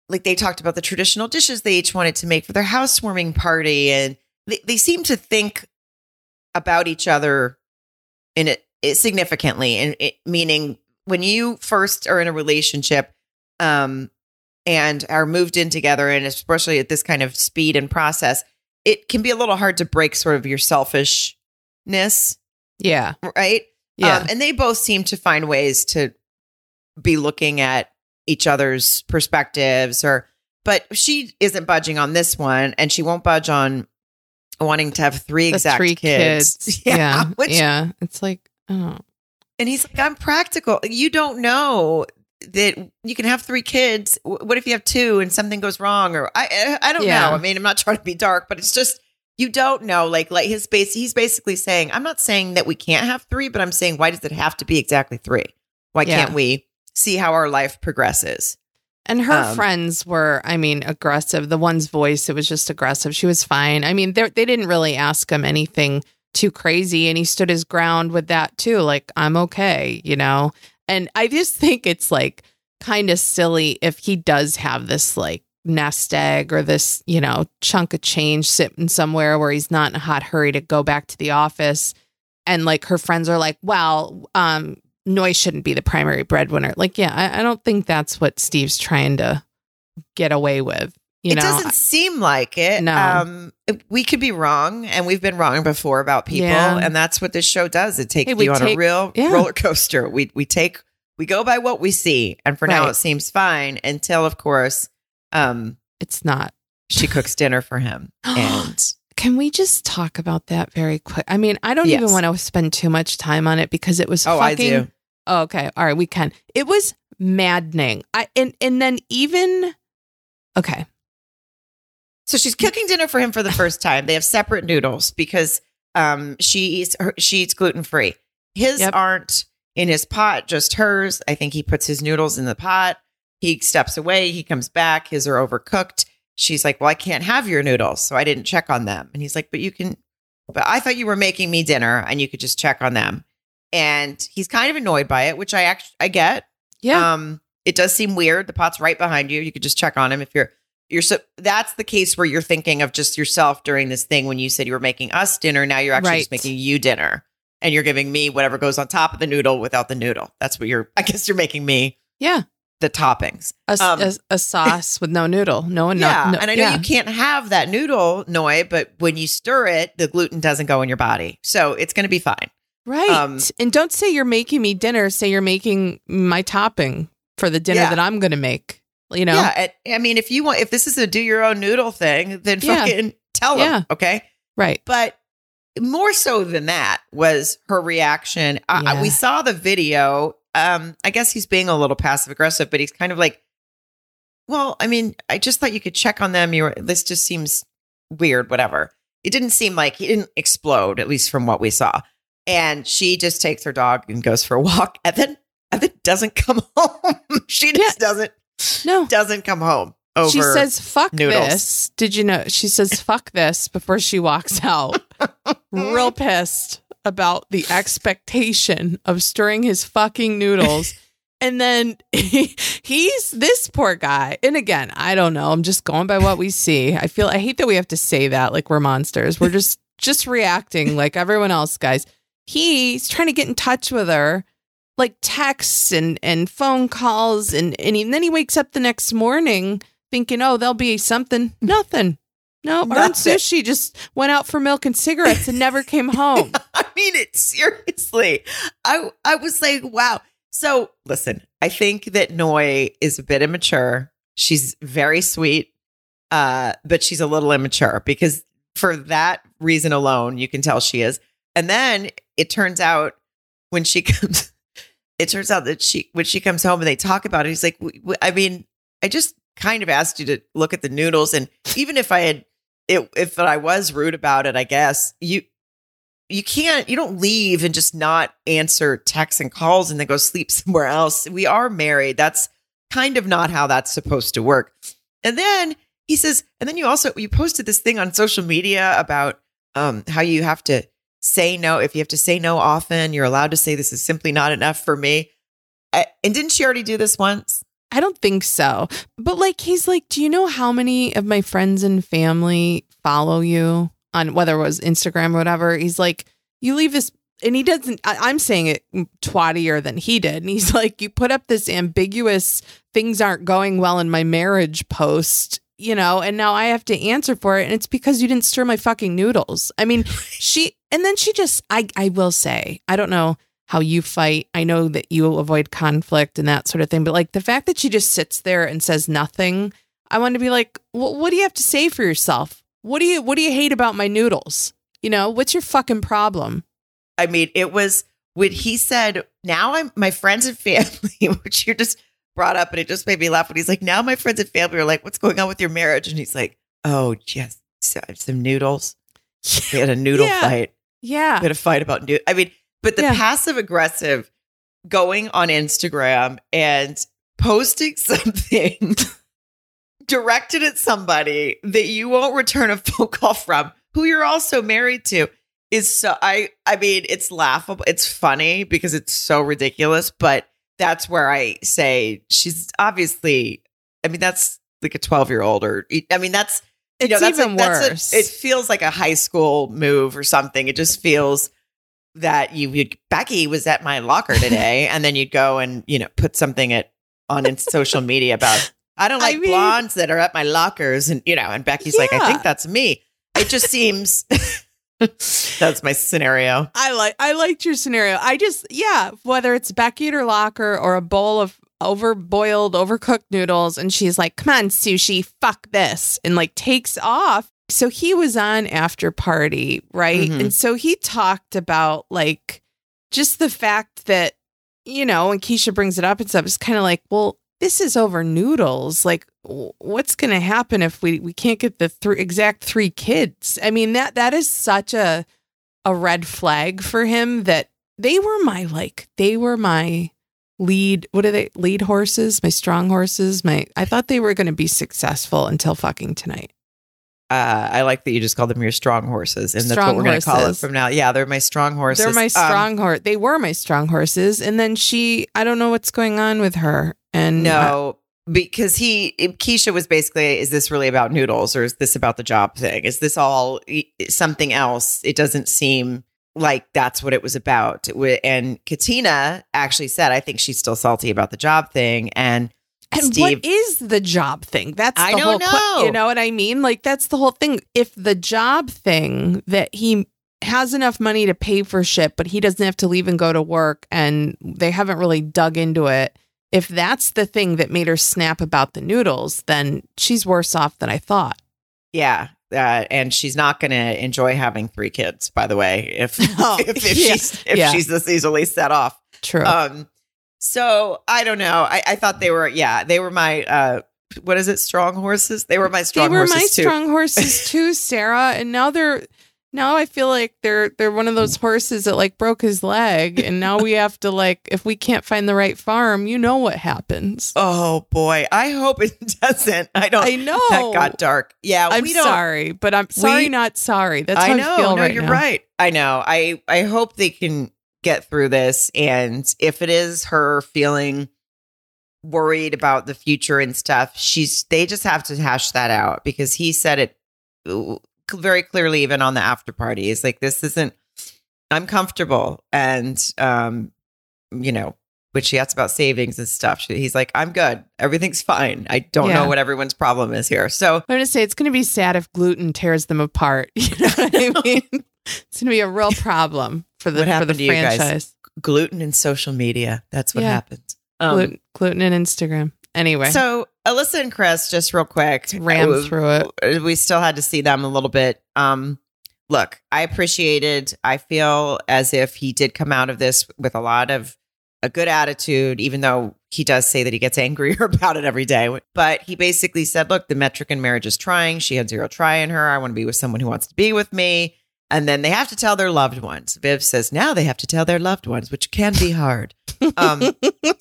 like they talked about the traditional dishes they each wanted to make for their housewarming party and they, they seem to think about each other in it, it significantly and it, meaning when you first are in a relationship um and are moved in together and especially at this kind of speed and process it can be a little hard to break sort of your selfishness Yeah. right Yeah. um, and they both seem to find ways to be looking at each other's perspectives or but she isn't budging on this one and she won't budge on wanting to have three The exact three kids. kids. Yeah. which- yeah. It's like, oh. And he's like, I'm practical. You don't know that you can have three kids. What if you have two and something goes wrong? Or I, I I don't Yeah. know. I mean, I'm not trying to be dark, but it's just you don't know. Like, like his base, he's basically saying, I'm not saying that we can't have three, but I'm saying, why does it have to be exactly three? Why Yeah. can't we see how our life progresses? And her Um, friends were, I mean, aggressive. The one's voice, it was just aggressive. She was fine. I mean, they they didn't really ask him anything too crazy, and he stood his ground with that too. Like, I'm okay, you know. And I just think it's like kind of silly if he does have this like nest egg or this, you know, chunk of change sitting somewhere where he's not in a hot hurry to go back to the office. And like her friends are like, well, um, Noi shouldn't be the primary breadwinner. Like, yeah, I, I don't think that's what Steve's trying to get away with. You it know, doesn't seem like it. No. Um, we could be wrong, and we've been wrong before about people, Yeah. and that's what this show does. It takes Hey, you on a real yeah. roller coaster. We we take we go by what we see, and for now it seems fine until, of course, um, it's not. she cooks dinner for him, and Can we just talk about that very quick? I mean, I don't even want to spend too much time on it because it was oh, I fucking. do. Oh, okay, all right, we can. It was maddening. I and and then even. Okay, So she's cooking dinner for him for the first time. They have separate noodles because um, she eats her, she eats gluten free. His Yep. aren't in his pot, just hers. I think he puts his noodles in the pot. He steps away. He comes back. His are overcooked. She's like, "Well, I can't have your noodles, so I didn't check on them." And he's like, "But you can." But I thought you were making me dinner, and you could just check on them. And he's kind of annoyed by it, which I actually I get. yeah, Um, it does seem weird. The pot's right behind you. You could just check on him if you're you're so that's the case where you're thinking of just yourself during this thing when you said you were making us dinner. Now you're actually just making you dinner. And you're giving me whatever goes on top of the noodle without the noodle. That's what you're I guess you're making me yeah. The toppings. A, Um, a, a sauce with no noodle. No, no, yeah. no and I know yeah. you can't have that noodle, Noi, but when you stir it, the gluten doesn't go in your body. So it's gonna be fine. Right. Um, and don't say you're making me dinner. Say you're making my topping for the dinner Yeah. that I'm going to make. You know? Yeah. I mean, if you want if this is a do your own noodle thing, then Yeah. fucking tell Yeah. Okay. Right. But more so than that was her reaction. I- we saw the video. Um, I guess he's being a little passive aggressive, but he's kind of like, well, I mean, I just thought you could check on them. You were, this just seems weird, whatever. It didn't seem like he didn't explode, at least from what we saw. And she just takes her dog and goes for a walk and then, and then doesn't come home. she just doesn't, No. doesn't come home over. She says, fuck noodles. this. Did you know? She says, fuck this before she walks out. Real pissed about the expectation of stirring his fucking noodles. And then he, he's this poor guy. And again, I don't know. I'm just going by what we see. I feel, I hate that we have to say that like we're monsters. We're just, just reacting like everyone else, guys. He's trying to get in touch with her like texts and and phone calls and and, he, and then he wakes up the next morning thinking, "Oh, there'll be something." Nothing. No, earned sushi just went out for milk and cigarettes and never came home. I mean it seriously. I I was like, wow. So listen, I think that Noi is a bit immature. She's very sweet, uh, but she's a little immature because for that reason alone, you can tell she is. And then it turns out when she comes, it turns out that she when she comes home and they talk about it, he's like, I mean, I just kind of asked you to look at the noodles, and even if I had it, if I was rude about it, I guess you you can't you don't leave and just not answer texts and calls and then go sleep somewhere else. We are married. That's kind of not how that's supposed to work. And then he says, and then you also you posted this thing on social media about um, how you have to say no. If you have to say no often, you're allowed to say this is simply not enough for me. I, and didn't she already do this once? I don't think so. But like he's like, do you know how many of my friends and family follow you on whether it was Instagram or whatever? He's like, you leave this and he doesn't I, am saying it twattier than he did and he's like you put up this ambiguous things aren't going well in my marriage post you know and now i have to answer for it and it's because you didn't stir my fucking noodles i mean she and then she just i i will say i don't know how you fight i know that you avoid conflict and that sort of thing but like the fact that she just sits there and says nothing i want to be like well, what do you have to say for yourself what do you what do you hate about my noodles you know what's your fucking problem I mean, it was when he said, now I'm my friends and family, which you just brought up and it just made me laugh. When he's like, now my friends and family are like, what's going on with your marriage? And he's like, oh, just some noodles. We had a noodle yeah. fight. Yeah. We had a fight about noodles. I mean, but the yeah. passive aggressive going on Instagram and posting something directed at somebody that you won't return a phone call from, who you're also married to is so I I mean it's laughable. It's funny because it's so ridiculous, but that's where I say she's obviously I mean that's like a 12-year-old or I mean that's it's know, that's even a, worse. That's a, it feels like a high school move or something. It just feels that you would Becky was at my locker today and then you'd go and you know put something at on in social media about I don't like I mean, blondes that are at my lockers and you know and Becky's yeah. like I think that's me. It just seems That's my scenario. I like I liked your scenario. I just yeah, whether it's Becky at her locker or a bowl of overboiled, overcooked noodles, and she's like, "Come on, sushi, fuck this," and like takes off. So he was on after party, right? Mm-hmm. And so he talked about like just the fact that you know, and Keisha brings it up and stuff. It's kind of like, well, this is over noodles. Like, what's going to happen if we we can't get the th- exact three kids? I mean that that is such a a red flag for him that they were my like they were my lead what are they lead horses my strong horses my i thought they were going to be successful until fucking tonight uh, I like that you just called them your strong horses, and strong that's what we're going to call it from now. Yeah, they're my strong horses. They're my um, strong um, horse. They were my strong horses, and then she, I don't know what's going on with her. And no, because he Keisha was basically is this really about noodles or is this about the job thing? Is this all something else? It doesn't seem like that's what it was about. And Katina actually said, I think she's still salty about the job thing. And and Steve, what is the job thing? That's the I don't whole, know. You know what I mean? Like that's the whole thing. If the job thing that he has enough money to pay for shit, but he doesn't have to leave and go to work, and they haven't really dug into it if that's the thing that made her snap about the noodles, then she's worse off than I thought. Yeah. Uh, and she's not going to enjoy having three kids, by the way, if oh, if, if yeah. she's if yeah. she's this easily set off. True. Um, so I don't know. I, I thought they were, yeah, they were my uh, what is it? Strong horses. They were my strong. Horses. They were my too. strong horses too, Sarah. And now they're now I feel like they're they're one of those horses that like broke his leg, and now we have to like if we can't find the right farm, you know what happens. Oh boy, I hope it doesn't. I don't. I know that got dark. Yeah, I'm sorry, but I'm sorry, we, not sorry. That's how I know. I feel no, right you're now. right. I know. I I hope they can get through this, and if it is her feeling worried about the future and stuff, she's they just have to hash that out because he said it very clearly even on the after party is like this isn't i'm comfortable and um you know which she asks about savings and stuff. She, he's like, I'm good. Everything's fine. I don't Yeah. know what everyone's problem is here. So I'm gonna say it's gonna be sad if gluten tears them apart. You know what I mean? it's gonna be a real problem for the for the happened to you guys? franchise. gluten and social media. That's what Yeah. happens. Um, gluten, gluten and Instagram. Anyway, So Alyssa and Chris, just real quick, ran uh, through it. we still had to see them a little bit. Um, look, I appreciated. I feel as if he did come out of this with a lot of a good attitude, even though he does say that he gets angrier about it every day. But he basically said, "Look, the metric in marriage is trying. She had zero try in her. I want to be with someone who wants to be with me." And then they have to tell their loved ones. Viv says now they have to tell their loved ones, which can be hard. Um,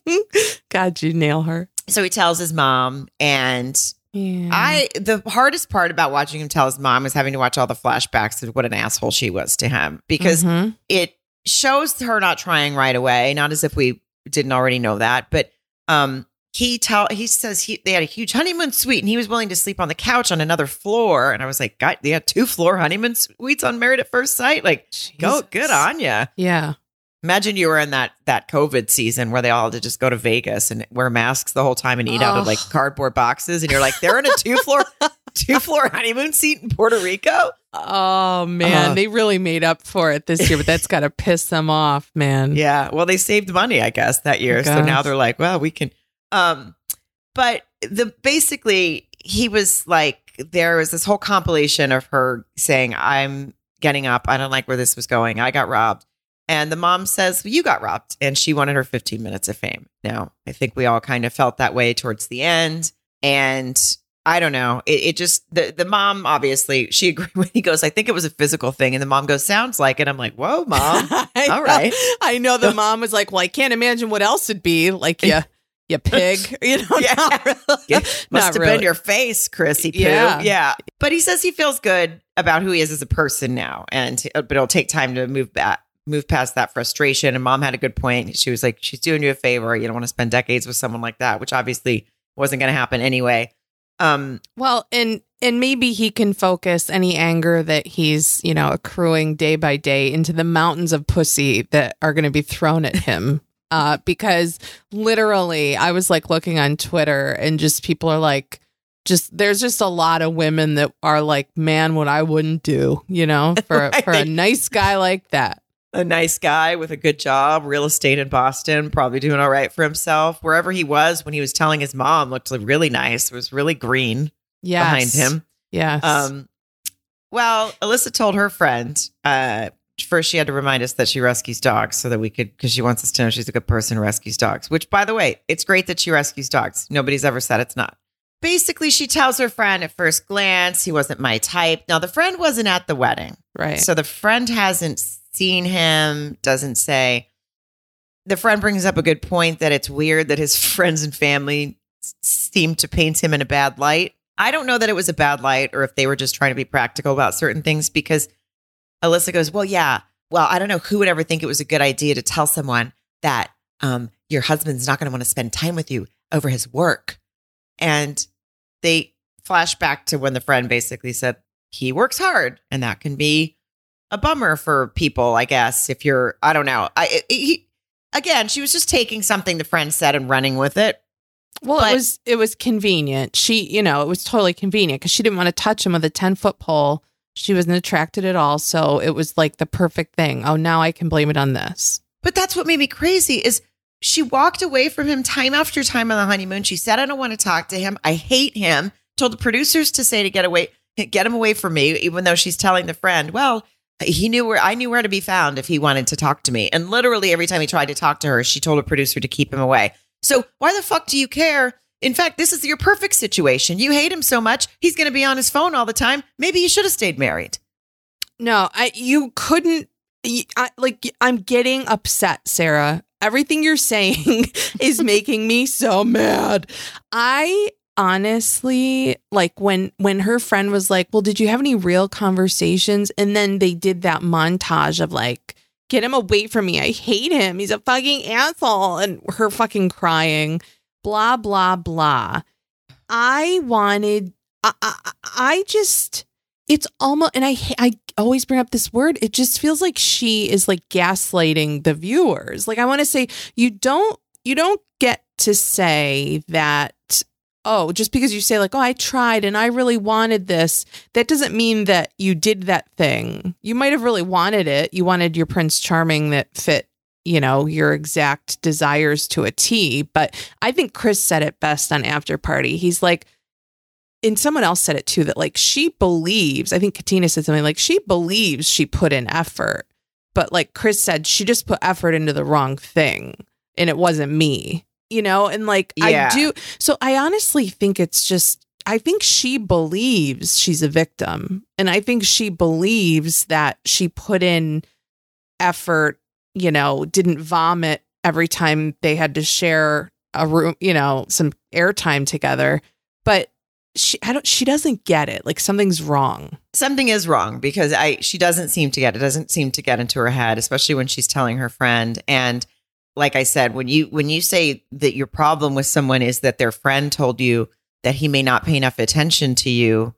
God, you nail her. so he tells his mom, and Yeah. I the hardest part about watching him tell his mom was having to watch all the flashbacks of what an asshole she was to him because Mhm. it shows her not trying right away, not as if we didn't already know that, but um he tell he says he they had a huge honeymoon suite and he was willing to sleep on the couch on another floor. And I was like, God, they had two floor honeymoon suites on Married at First Sight, like go good on you Yeah. Imagine you were in that that COVID season where they all had to just go to Vegas and wear masks the whole time and eat out of like cardboard boxes, and you're like, they're in a two floor two floor honeymoon seat in Puerto Rico. Oh man, Uh. they really made up for it this year, but that's got to piss them off, man. Yeah, well, they saved money, I guess, that year. So now they're like, well, we can. Um, but the basically he was like, there was this whole compilation of her saying, "I'm getting up. I don't like where this was going. I got robbed." And the mom says, well, You got robbed. And she wanted her 15 minutes of fame. Now, I think we all kind of felt that way towards the end. And I don't know. It, it just, the, the mom obviously, she agreed when he goes, I think it was a physical thing. And the mom goes, Sounds like it. I'm like, Whoa, mom. All know- right. I know the mom was like, "Well, I can't imagine what else it'd be like." You, you pig. You know, Yeah. not really. Yeah, Must Not have really. been your face, Chrissy Poo. Yeah. Yeah. But he says he feels good about who he is as a person now. And, uh, but it'll take time to move back. Move past that frustration. And mom had a good point. She was like, she's doing you a favor. You don't want to spend decades with someone like that, which obviously wasn't going to happen anyway. Um, Well, and and maybe he can focus any anger that he's, you know, accruing day by day into the mountains of pussy that are going to be thrown at him. Uh, because literally, I was like looking on Twitter and just people are like, just there's just a lot of women that are like, man, what I wouldn't do, you know, for for a nice guy like that. A nice guy with a good job, real estate in Boston, probably doing all right for himself. Wherever he was when he was telling his mom looked like really nice. It was really green Yes. behind him. Yes. Um, well, Alyssa told her friend, uh, first she had to remind us that she rescues dogs so that we could, because she wants us to know she's a good person who rescues dogs, which by the way, it's great that she rescues dogs. Nobody's ever said it's not. Basically, she tells her friend at first glance, he wasn't my type. Now, the friend wasn't at the wedding. right. So the friend hasn't seen him, doesn't say. The friend brings up a good point that it's weird that his friends and family seem to paint him in a bad light. I don't know that it was a bad light or if they were just trying to be practical about certain things because Alyssa goes, Well, yeah, well, I don't know who would ever think it was a good idea to tell someone that um, your husband's not going to want to spend time with you over his work. And they flash back to when the friend basically said, He works hard and that can be a bummer for people, I guess. If you're, I don't know. I it, he, again, she was just taking something the friend said and running with it. Well, But- it was it was convenient. She, you know, it was totally convenient because she didn't want to touch him with a ten foot pole. She wasn't attracted at all, so it was like the perfect thing. Oh, now I can blame it on this. But that's what made me crazy is she walked away from him time after time on the honeymoon. She said, I don't want to talk to him. I hate him. Told the producers to say to get away, get him away from me, even though she's telling the friend, well, he knew where I knew where to be found if he wanted to talk to me. And literally every time he tried to talk to her, she told a producer to keep him away. So why the fuck do you care? In fact, this is your perfect situation. You hate him so much, he's going to be on his phone all the time. Maybe you should have stayed married. No, I you couldn't. I, like I'm getting upset, Sarah. Everything you're saying is making me so mad. I honestly like when when her friend was like, "Well, did you have any real conversations?" and then they did that montage of like, "Get him away from me. I hate him. He's a fucking asshole." And her fucking crying, blah blah blah. I wanted I I, I just it's almost and I I always bring up this word. It just feels like she is like gaslighting the viewers. Like I want to say you don't you don't get to say that oh, just because you say like, "Oh, I tried and I really wanted this," that doesn't mean that you did that thing. You might have really wanted it. You wanted your prince charming that fit, you know, your exact desires to a T, but I think Chris said it best on After Party. He's like and someone else said it too that like she believes, I think Katina said something like she believes she put in effort, but like Chris said, she just put effort into the wrong thing and it wasn't me, you know? And like Yeah. I do. So I honestly think it's just, I think she believes she's a victim. And I think she believes that she put in effort, you know, didn't vomit every time they had to share a room, you know, some airtime together. But she I don't she doesn't get it. Like something's wrong. something is wrong because I she doesn't seem to get it doesn't seem to get into her head, especially when she's telling her friend. And like I said, when you when you say that your problem with someone is that their friend told you that he may not pay enough attention to you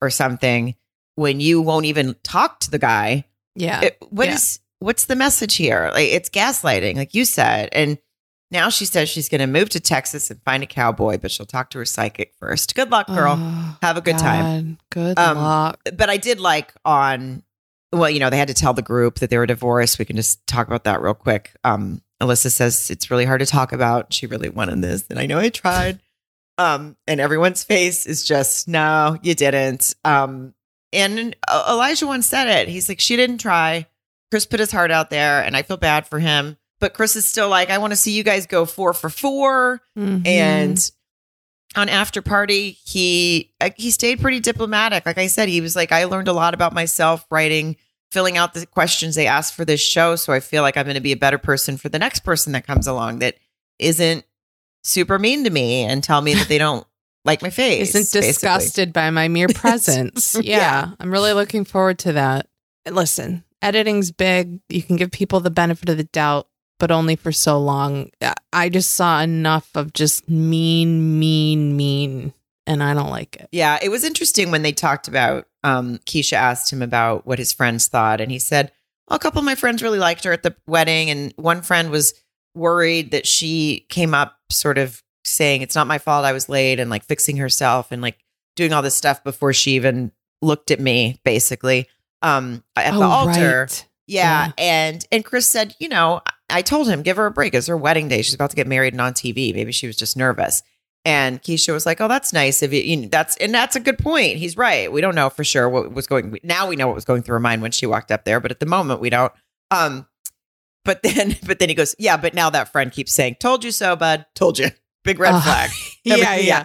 or something, when you won't even talk to the guy, Yeah. it, what Yeah. is- what's the message here? Like it's gaslighting, like you said. And now she says she's going to move to Texas and find a cowboy, but she'll talk to her psychic first. Good luck, girl. Oh, Have a good time. Good Um, luck. but I did like on well, you know, they had to tell the group that they were divorced. We can just talk about that real quick. Um, Alyssa says it's really hard to talk about. She really wanted this, and I know I tried. Um, and everyone's face is just no, you didn't. Um, and Olajuwon said it. He's like, she didn't try. Chris put his heart out there, and I feel bad for him. But Chris is still like, I want to see you guys go four for four. Mhm. And on after party, he uh, he stayed pretty diplomatic. Like I said, he was like, I learned a lot about myself writing, filling out the questions they asked for this show. So I feel like I'm going to be a better person for the next person that comes along that isn't super mean to me and tell me that they don't like my face. isn't basically. disgusted by my mere presence. yeah, Yeah. I'm really looking forward to that. Listen, editing's big. You can give people the benefit of the doubt, but only for so long. I- I just saw enough of just mean, mean, mean, and I don't like it. Yeah, it was interesting when they talked about um Keisha asked him about what his friends thought and he said, well, a couple of my friends really liked her at the wedding and one friend was worried that she came up sort of saying it's not my fault I was late and like fixing herself and like doing all this stuff before she even looked at me basically um at the Oh, altar. right. Yeah. Yeah. And and Chris said, you know, I told him, give her a break. It's her wedding day. She's about to get married and on TV. Maybe she was just nervous. And Keisha was like, "Oh, that's nice of you. you know, that's and that's a good point. He's right. We don't know for sure what was going. Now we know what was going through her mind when she walked up there, but at the moment we don't. Um, but then, but then he goes, "Yeah, but now that friend keeps saying, told you so, bud. Told you. Big red Ugh. flag. Yeah, Every- yeah.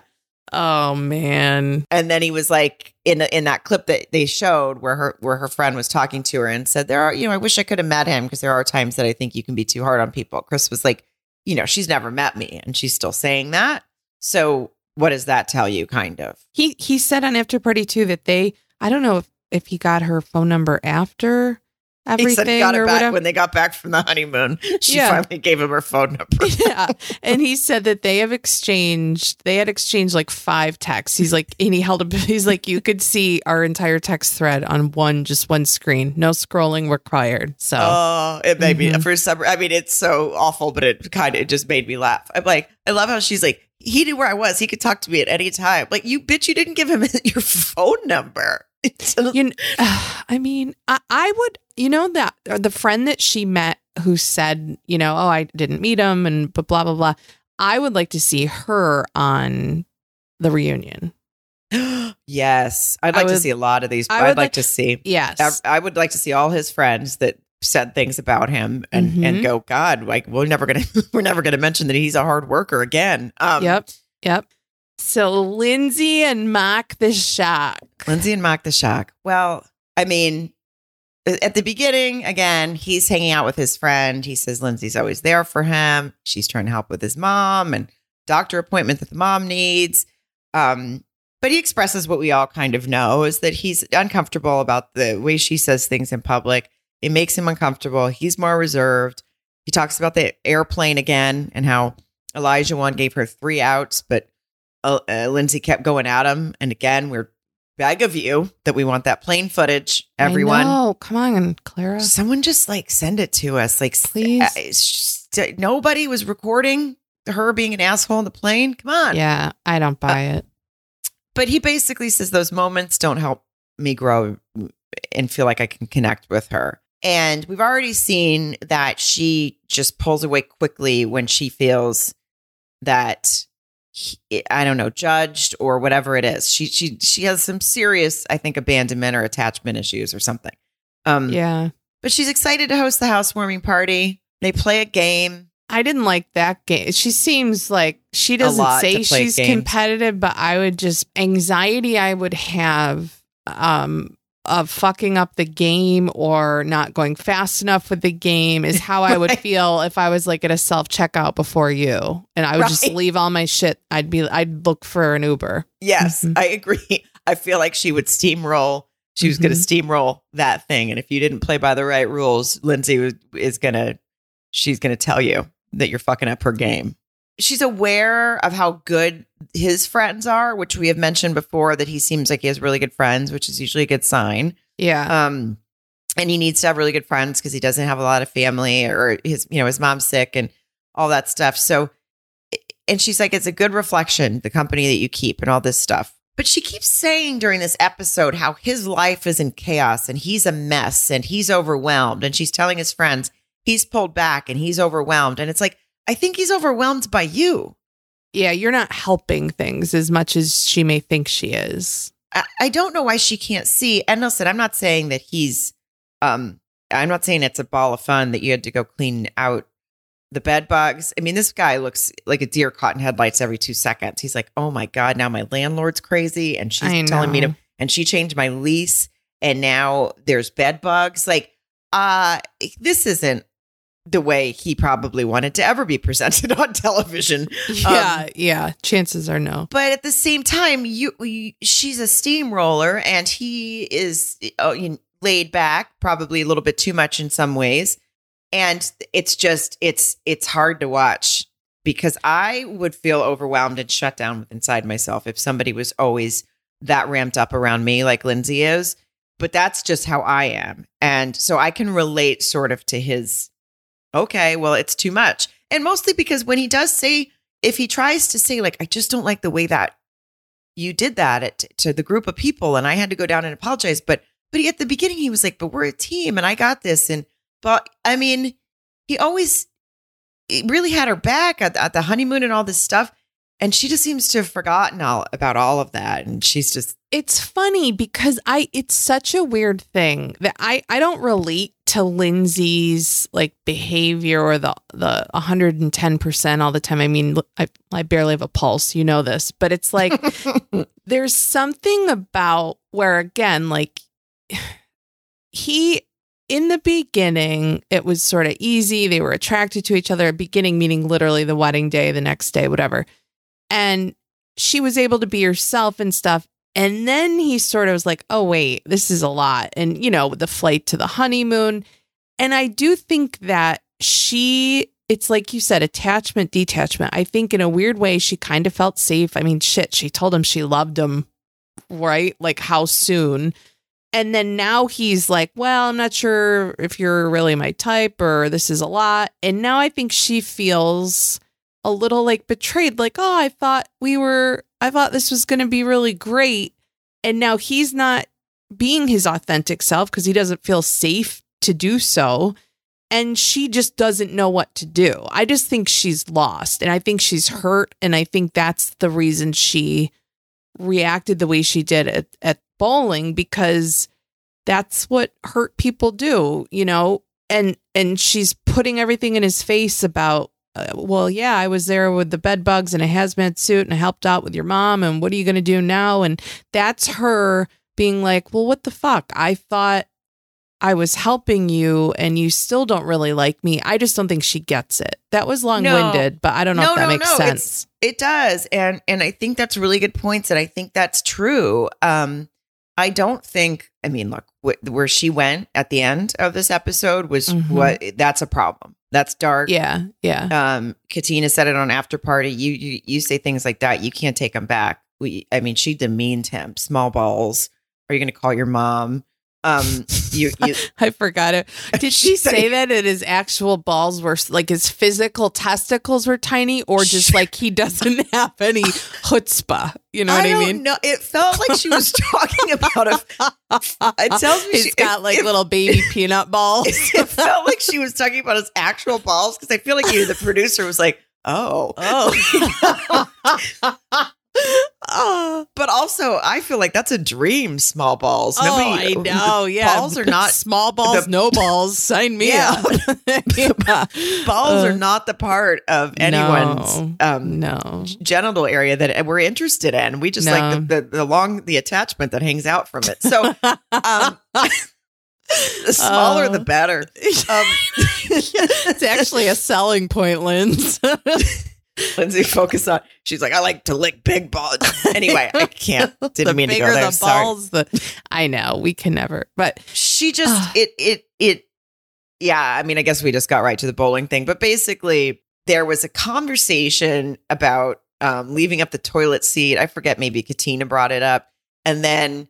Oh man. And then he was like in in that clip that they showed where her where her friend was talking to her and said there are you know I wish I could have met him because there are times that I think you can be too hard on people. Chris was like, you know, she's never met me and she's still saying that. So what does that tell you kind of? He he said on After Party too that they I don't know if, if he got her phone number after He everything said he got or it back whatever. when they got back from the honeymoon. She Yeah. finally gave him her phone number. yeah. And he said that they have exchanged, they had exchanged like five texts. He's like, and he held up, he's like, you could see our entire text thread on one, just one screen. No scrolling required. So, Oh, it made me Mhm. for some. I mean, it's so awful, but it kind of it just made me laugh. I'm like, I love how she's like, he knew where I was. He could talk to me at any time. Like, you bitch, you didn't give him your phone number. You kn- I mean, I, I would, you know, that the friend that she met who said, you know, oh, I didn't meet him and but blah, blah, blah. I would like to see her on the reunion. yes, I'd like to see a lot of these. I I'd would like like- to see. Yes. I would like to see all his friends that said things about him and and Mhm. go, God, like we're never gonna we're never gonna mention that he's a hard worker again. Um, yep. Yep. So Lindsey and Mark the Shock. Lindsey and Mark the Shock. Well, I mean, at the beginning, again, he's hanging out with his friend. He says Lindsey's always there for him. She's trying to help with his mom and doctor appointment that the mom needs. Um, but he expresses what we all kind of know is that he's uncomfortable about the way she says things in public. It makes him uncomfortable. He's more reserved. He talks about the airplane again and how Elijah one gave her three outs, but uh, uh, Lindsey kept going at him. And again, we're beg of you that we want that plane footage. Everyone, Oh, come on, and Clara. someone just like send it to us. Like, Please. uh, sh- nobody was recording her being an asshole on the plane? Come on. Yeah, I don't buy it. But he basically says those moments don't help me grow and feel like I can connect with her. And we've already seen that she just pulls away quickly when she feels that he- I don't know, judged or whatever it is. She she she has some serious, I think, abandonment or attachment issues or something. Um, Yeah. But she's excited to host the housewarming party. They play a game. I didn't like that game. She seems like she doesn't say she's games. competitive, but I would just anxiety I would have um of fucking up the game or not going fast enough with the game is how I would Right. feel if I was like at a self checkout before you and I would just leave all my shit. I'd be I'd look for an Uber. Yes, Mhm. I agree. I feel like she would steamroll. She was going to steamroll that thing, and if you didn't play by the right rules, Lindsey was, is going to. She's going to tell you that you're fucking up her game. She's aware of how good his friends are, which we have mentioned before. That he seems like he has really good friends, which is usually a good sign. Yeah. Um, and he needs to have really good friends because he doesn't have a lot of family, or his, you know, his mom's sick and all that stuff. So, and she's like, it's a good reflection, the company that you keep and all this stuff. But she keeps saying during this episode how his life is in chaos and he's a mess and he's overwhelmed. And she's telling his friends he's pulled back and he's overwhelmed. And it's like, I think he's overwhelmed by you. yeah, you're not helping things as much as she may think she is. I, I don't know why she can't see. And listen, I'm not saying that he's, um, I'm not saying it's a ball of fun that you had to go clean out the bed bugs. I mean, this guy looks like a deer caught in headlights every two seconds. He's like, oh my God, now my landlord's crazy. And she's telling me to, and she changed my lease. And now there's bed bugs. Like, uh, this isn't the way he probably wanted to ever be presented on television. Yeah, yeah. Chances are no. But at the same time, you, you she's a steamroller, and he is uh, you know, laid back, probably a little bit too much in some ways. And it's just it's it's hard to watch because I would feel overwhelmed and shut down inside myself if somebody was always that ramped up around me like Lindsey is. But that's just how I am, and so I can relate sort of to his. Okay, well, it's too much, and mostly because when he does say if he tries to say like i just don't like the way that you did that at, to the group of people and i had to go down and apologize but but he, at the beginning he was like but we're a team and i got this and but i mean he always he really had her back at, at the honeymoon and all this stuff and she just seems to have forgotten all about all of that. And she's just it's funny because I it's such a weird thing that I I don't relate to Lindsey's like behavior or the the 110% all the time. I mean, I I barely have a pulse, you know this, but it's like there's something about where again like he in the beginning it was sort of easy. They were attracted to each other beginning meaning literally the wedding day the next day whatever and she was able to be herself and stuff. And then he sort of was like oh wait this is a lot. And you know the flight to the honeymoon. And i do think that she it's like you said attachment detachment. I think in a weird way she kind of felt safe. I mean shit she told him she loved him right? Like how soon? And then now he's like well i'm not sure if you're really my type or this is a lot. And now i think she feels a little like betrayed like oh i thought we were i thought this was going to be really great. And now he's not being his authentic self because he doesn't feel safe to do so. And she just doesn't know what to do. I just think she's lost and i think she's hurt and i think that's the reason she reacted the way she did at, at bowling because that's what hurt people do you know? And and she's putting everything in his face about uh, well yeah i was there with the bed bugs and a hazmat suit and i helped out with your mom and what are you going to do now and that's her being like well what the fuck i thought i was helping you and you still don't really like me i just don't think she gets it that was long-winded but i don't know No, if that no, makes no, it's- sense It does, and and I think that's really good points, and I think that's true. Um, I don't think. I mean, look, wh- where she went at the end of this episode was Mhm. what. That's a problem. That's dark. yeah yeah Um, Katina said it on After Party. You you you say things like that, you can't take them back. We, I mean, she demeaned him. Small balls. Are you going to call your mom? Um, you, you I forgot it. Did she say that and his actual balls were like his physical testicles were tiny, or just like he doesn't have any chutzpah? You know what I, mean? no It felt like she was talking about a. It tells me He's she, got it- like it, little baby peanut balls. It felt like she was talking about his actual balls because I feel like you, the producer, was like, "Oh, oh. Oh, But also, I feel like that's a dream. Small balls. oh, I know. Yeah, balls are not- small balls, the- no balls. Sign me Yeah. up. Balls are Uh, not the part of anyone's no. um, No. genital area that we're interested in. We just No. like the, the the long the attachment that hangs out from it. So, um, the smaller Oh. the better. Um, it's actually a selling point, Linz. Lindsey, focus on. She's like, I like to lick big balls. Anyway, I can't. Didn't mean to go there. the Sorry. balls, the I know we can never. But she just it it it yeah i mean i guess we just got right to the bowling thing but basically there was a conversation about um, leaving up the toilet seat i forget maybe katina brought it up and then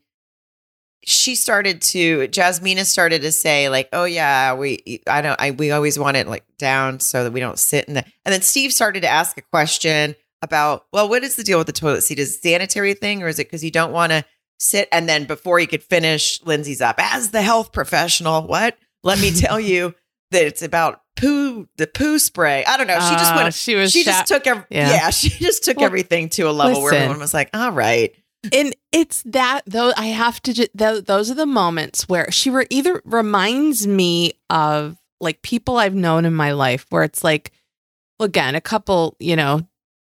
she started to jasmina started to say like oh yeah we i don't i we always want it like down so that we don't sit in the and then steve started to ask a question about well what is the deal with the toilet seat is it a sanitary thing or is it because you don't want to sit and then before he could finish lindsey's up as the health professional what let me tell you that it's about poo the poo spray i don't know she just uh, went She was. she just took ev- yeah. Yeah. she just took Well, everything to a level where everyone was like all right and it's that though. I have to. Ju- th- those are the moments where she were either reminds me of like people I've known in my life, where it's like, again, a couple, you know.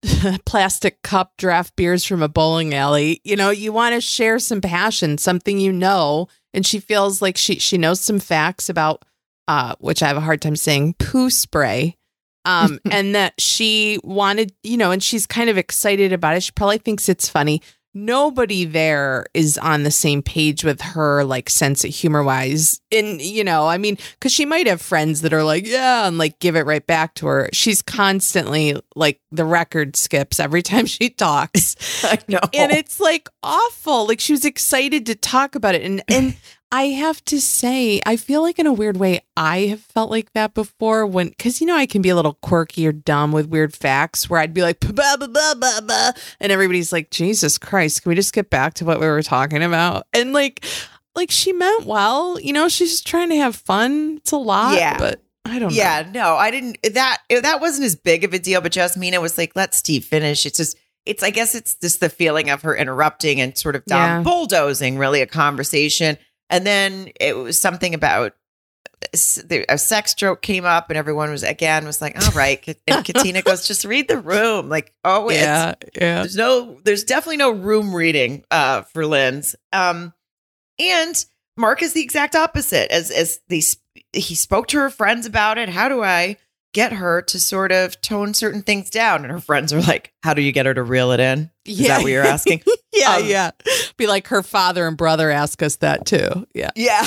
plastic cup draft beers from a bowling alley you know you want to share some passion something you know and she feels like she she knows some facts about uh which i have a hard time saying poo spray um and that she wanted you know and she's kind of excited about it she probably thinks it's funny nobody there is on the same page with her like sense of humor wise and you know i mean because she might have friends that are like yeah and like give it right back to her. She's constantly like the record skips every time she talks. I know. And it's like awful. Like she was excited to talk about it. And and i have to say i feel like in a weird way i have felt like that before when because you know i can be a little quirky or dumb with weird facts where i'd be like "Ba, ba, ba, ba, ba," and everybody's like jesus christ can we just get back to what we were talking about? And like like she meant well you know she's just trying to have fun. It's a lot Yeah. but i don't know. yeah no i didn't that that wasn't as big of a deal but jasmina was like let steve finish. It's just it's i guess it's just the feeling of her interrupting and sort of Yeah. bulldozing really a conversation and then it was something about a sex joke came up and everyone was again was like all right and katina goes just read the room like oh yeah yeah there's no there's definitely no room reading uh for Linz. Um and Mark is the exact opposite. As as the sp- he spoke to her friends about it. How do I get her to sort of tone certain things down? And her friends are like, How do you get her to reel it in? Is that what you're asking? yeah Um, yeah be like her father and brother ask us that too yeah yeah.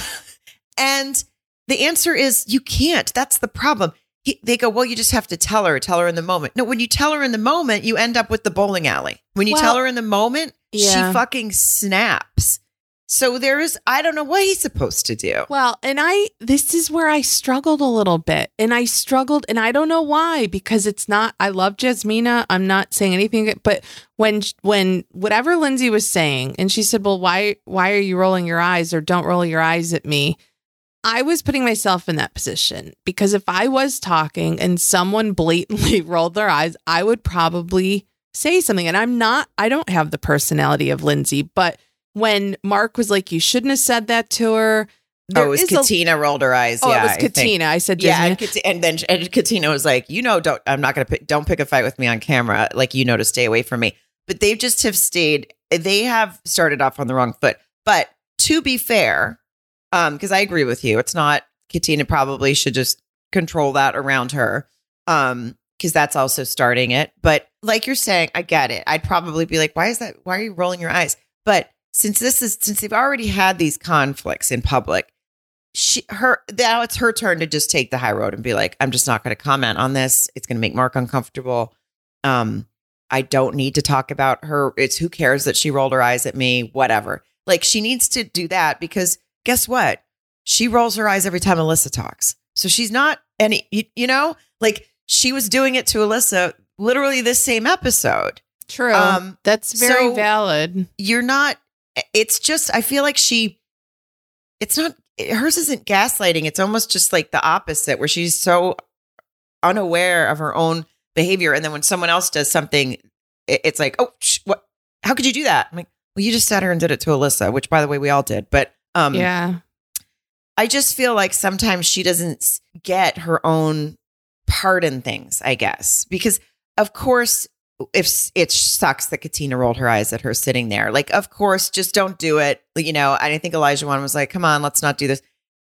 And the answer is you can't. That's the problem. He, they go, well, you just have to tell her, tell her in the moment. No, when you tell her in the moment, you end up with the bowling alley. When you Well, tell her in the moment, yeah. she fucking snaps. So there is, I don't know what he's supposed to do. Well, and I, this is where I struggled a little bit. And I struggled, and I don't know why, because it's not, I love Jasmina. I'm not saying anything, but when, when whatever Lindsey was saying, and she said, well, why, why are you rolling your eyes or don't roll your eyes at me? I was putting myself in that position because if I was talking and someone blatantly rolled their eyes, I would probably say something. And I'm not, I don't have the personality of Lindsey, but when Mark was like, you shouldn't have said that to her. oh, it was is a- Katina rolled her eyes. Oh, yeah, it was I think. Katina. I said, Yeah, and, Kat- and then and Katina was like, you know, don't I'm not gonna pick, don't pick a fight with me on camera. Like you know to stay away from me. But they just have stayed. They have started off on the wrong foot. But to be fair, um, because I agree with you, it's not Katina probably should just control that around her. Um, because that's also starting it. But like you're saying, I get it. I'd probably be like, why is that? Why are you rolling your eyes? But since this is since they've already had these conflicts in public, she her now it's her turn to just take the high road and be like, I'm just not going to comment on this. It's going to make Mark uncomfortable. Um, I don't need to talk about her. It's who cares that she rolled her eyes at me, whatever. Like she needs to do that because guess what? She rolls her eyes every time Alyssa talks. So she's not any, you, you know, like she was doing it to Alyssa literally this same episode. True. Um, That's very so- valid. You're not, it's just, I feel like she, it's not, hers isn't gaslighting. It's almost just like the opposite, where she's so unaware of her own behavior. And then when someone else does something, it's like, oh, sh- what? How could you do that? I'm like, well, you just sat her and did it to Alyssa, which by the way, we all did. But um, yeah. I just feel like sometimes she doesn't get her own part in things, I guess. Because, of course, if it sucks that Katina rolled her eyes at her sitting there, like, of course, just don't do it. You know, and I think Elijah one was like, come on, let's not do this.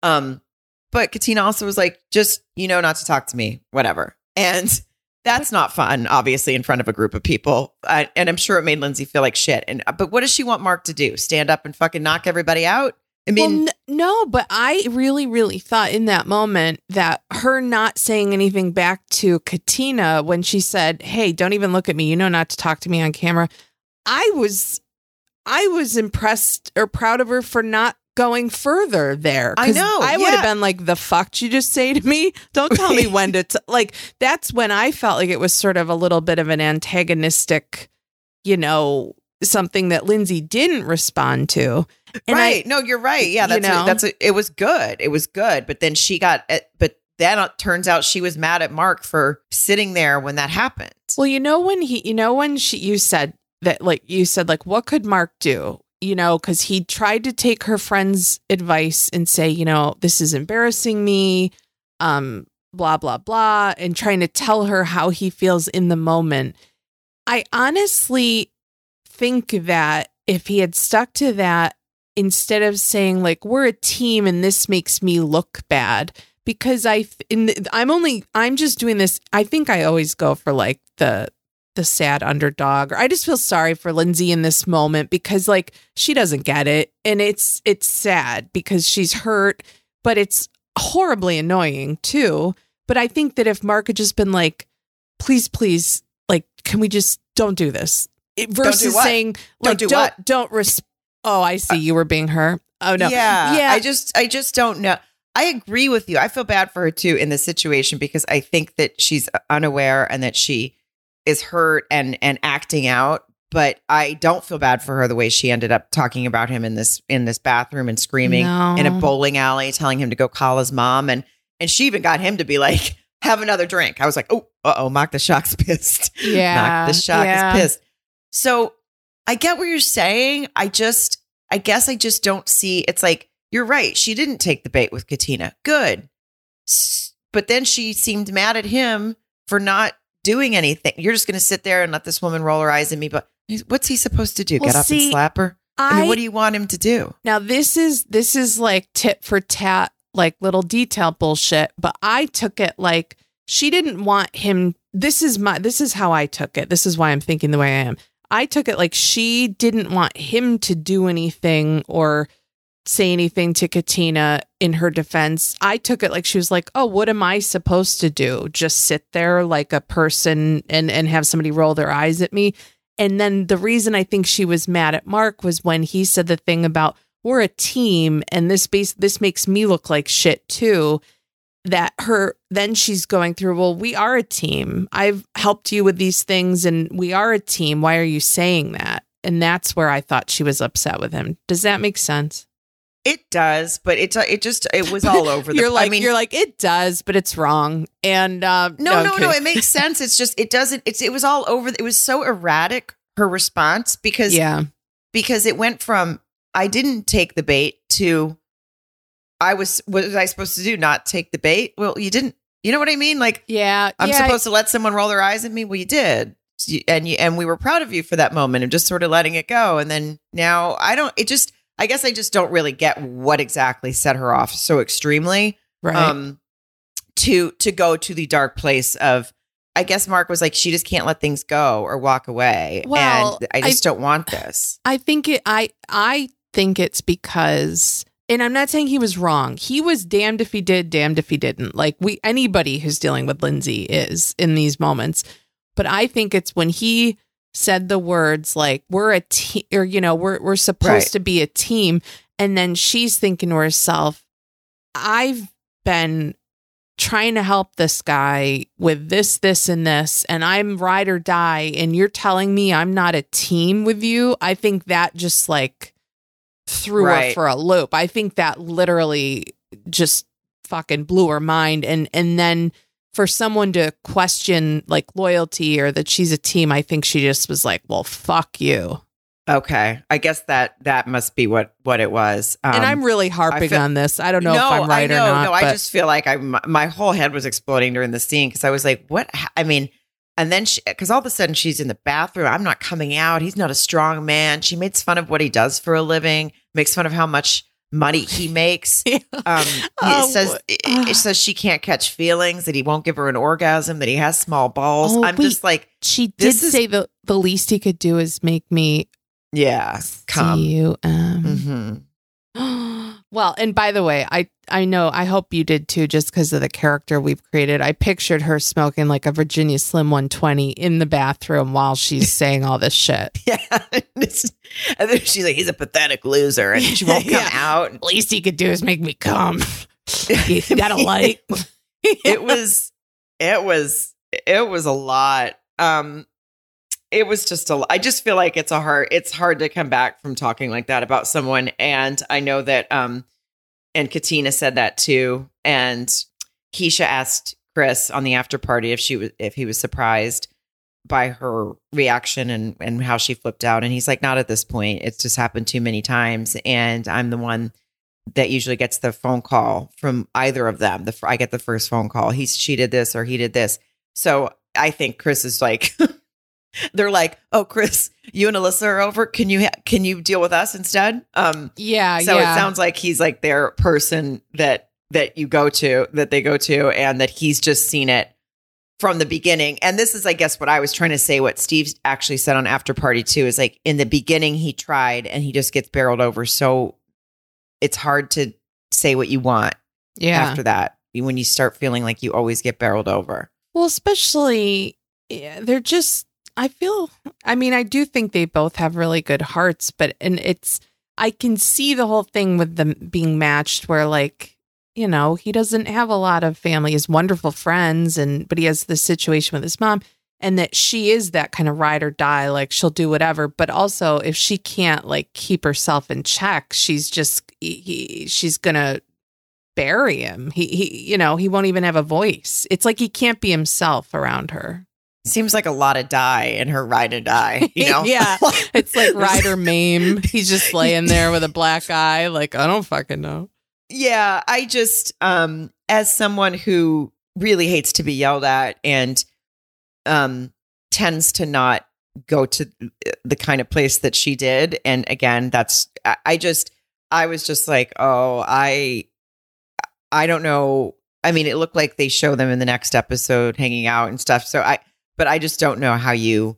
Um, but Katina also was like, just, you know, not to talk to me, whatever. And that's not fun, obviously, in front of a group of people. Uh, and I'm sure it made Lindsey feel like shit. And but what does she want Mark to do? Stand up and fucking knock everybody out? I mean, well, n- no, but I really, really thought in that moment that her not saying anything back to Katina when she said, "Hey, don't even look at me. You know not to talk to me on camera." I was, I was impressed or proud of her for not going further there. I know, I would yeah. have been like, "The fuck did you just say to me? Don't tell me when to t-. like." That's when I felt like it was sort of a little bit of an antagonistic, you know, something that Lindsey didn't respond to. And I- right. no, you're right. Yeah, you that's a, that's a, it was good. It was good. But then she got. But then it turns out she was mad at Mark for sitting there when that happened. Well, you know when he, you know when she, you said that, like you said, like what could Mark do? You know, because he tried to take her friend's advice and say, you know, this is embarrassing me, um, blah blah blah, and trying to tell her how he feels in the moment. I honestly think that if he had stuck to that instead of saying like we're a team and this makes me look bad because i in the, i'm only I'm just doing this I think I always go for like the the sad underdog or I just feel sorry for Lindsey in this moment because like she doesn't get it and it's it's sad because she's hurt but it's horribly annoying too but I think that if Mark had just been like please please like can we just don't do this it, versus what? saying Don't like do don't don't res- oh I see you were being her oh no Yeah. yeah I just I just don't know. I agree with you. I feel bad for her too in this situation because I think that she's unaware and that she is hurt and and acting out. But I don't feel bad for her the way she ended up talking about him in this in this bathroom and screaming No. in a bowling alley, telling him to go call his mom, and and she even got him to be like, "Have another drink." I was like, "Oh, uh oh, Mock the Shock's pissed." yeah Knock the Shock yeah. is pissed. So I get what you're saying. I just, I guess I just don't see. It's like you're right. She didn't take the bait with Katina. Good, but then she seemed mad at him for not doing anything. You're just going to sit there and let this woman roll her eyes at me. But what's he supposed to do? Well, Get up see, and slap her? I, mean, what do you want him to do? Now this is this is like tit for tat, like little detail bullshit. But I took it like she didn't want him. This is my. This is how I took it. This is why I'm thinking the way I am. I took it like she didn't want him to do anything or say anything to Katina in her defense. I took it like she was like, "Oh, what am I supposed to do? Just sit there like a person and and have somebody roll their eyes at me?" And then the reason I think she was mad at Mark was when he said the thing about we're a team and this base this makes me look like shit too. That her then she's going through, well, we are a team. I've helped you with these things and we are a team. Why are you saying that? And that's where I thought she was upset with him. Does that make sense? It does, but it it just it was all over. the you're like I mean, you're like it does, but it's wrong. And uh, No, no, okay. no. It makes sense. It's just it doesn't. It's it was all over. It was so erratic her response because yeah, because it went from I didn't take the bait to I was what was I supposed to do? Not take the bait? Well, you didn't. You know what I mean? Like yeah. I'm yeah, supposed to let someone roll their eyes at me. Well, you did. And you, and we were proud of you for that moment and just sort of letting it go. And then now I don't. It just. I guess I just don't really get what exactly set her off so extremely right. um to to go to the dark place of I guess Mark was like she just can't let things go or walk away Well, and I just don't want this. I think it I I think it's because and I'm not saying he was wrong. He was damned if he did, damned if he didn't. Like we anybody who's dealing with Lindsey is in these moments. But I think it's when he said the words like we're a team or you know, we're we're supposed Right. to be a team And then she's thinking to herself, I've been trying to help this guy with this, this, and this, and I'm ride or die, and you're telling me I'm not a team with you. I think that just like threw her for a loop. I think that literally just fucking blew her mind. And and then for someone to question like loyalty or that she's a team, I think she just was like, well, fuck you. Okay, I guess that that must be what what it was. Um, and I'm really harping feel- on this. I don't know no, if I'm right I know, or not. No, I just feel like I my, my whole head was exploding during the scene because I was like, what? I mean, and then she because all of a sudden she's in the bathroom. I'm not coming out. He's not a strong man. She makes fun of what he does for a living. Makes fun of how much money he makes. Um, Oh, it says it, it says she can't catch feelings. That he won't give her an orgasm. That he has small balls. Oh, I'm wait. just like, she did is- say the the least he could do is make me yeah, come. you. Um, hmm well, and by the way, I I know I hope you did too, just because of the character we've created. I pictured her smoking like a Virginia Slim 120 in the bathroom while she's saying all this shit. Yeah, and then she's like, he's a pathetic loser, and she won't come Yeah. out. Least he could do is make me come. you got a light. it was it was it was a lot um it was just a i just feel like it's a hard it's hard to come back from talking like that about someone and i know that um and katina said that too and keshia asked chris on the after party if she was if he was surprised by her reaction and and how she flipped out and he's like not at this point it's just happened too many times and i'm the one that usually gets the phone call from either of them. The I get the first phone call. He's she did this or he did this. So I think Chris is like, they're like, oh Chris, you and Alyssa are over. Can you ha- can you deal with us instead? Um, yeah, so yeah. it sounds like he's like their person that that you go to that they go to, and that he's just seen it from the beginning. And this is, I guess, what I was trying to say. What Steve actually said on After Party too is like in the beginning he tried, and he just gets barreled over. So it's hard to say what you want yeah. after that when you start feeling like you always get barreled over. Well, especially yeah, they're just I feel I mean, I do think they both have really good hearts, but and it's I can see the whole thing with them being matched where like, you know, he doesn't have a lot of family, his wonderful friends and but he has this situation with his mom and that she is that kind of ride or die like she'll do whatever but also if she can't like keep herself in check she's just he, he, she's gonna bury him. He, he you know he won't even have a voice. It's like he can't be himself around her Seems like a lot of die in her ride or die. You know, Yeah. it's like rider mame he's just laying there with a black eye like i don't fucking know Yeah, I just um as someone who really hates to be yelled at and um tends to not go to the kind of place that she did and again that's I, I just I was just like, "Oh, I I don't know. I mean, it looked like they show them in the next episode hanging out and stuff. So I but I just don't know how you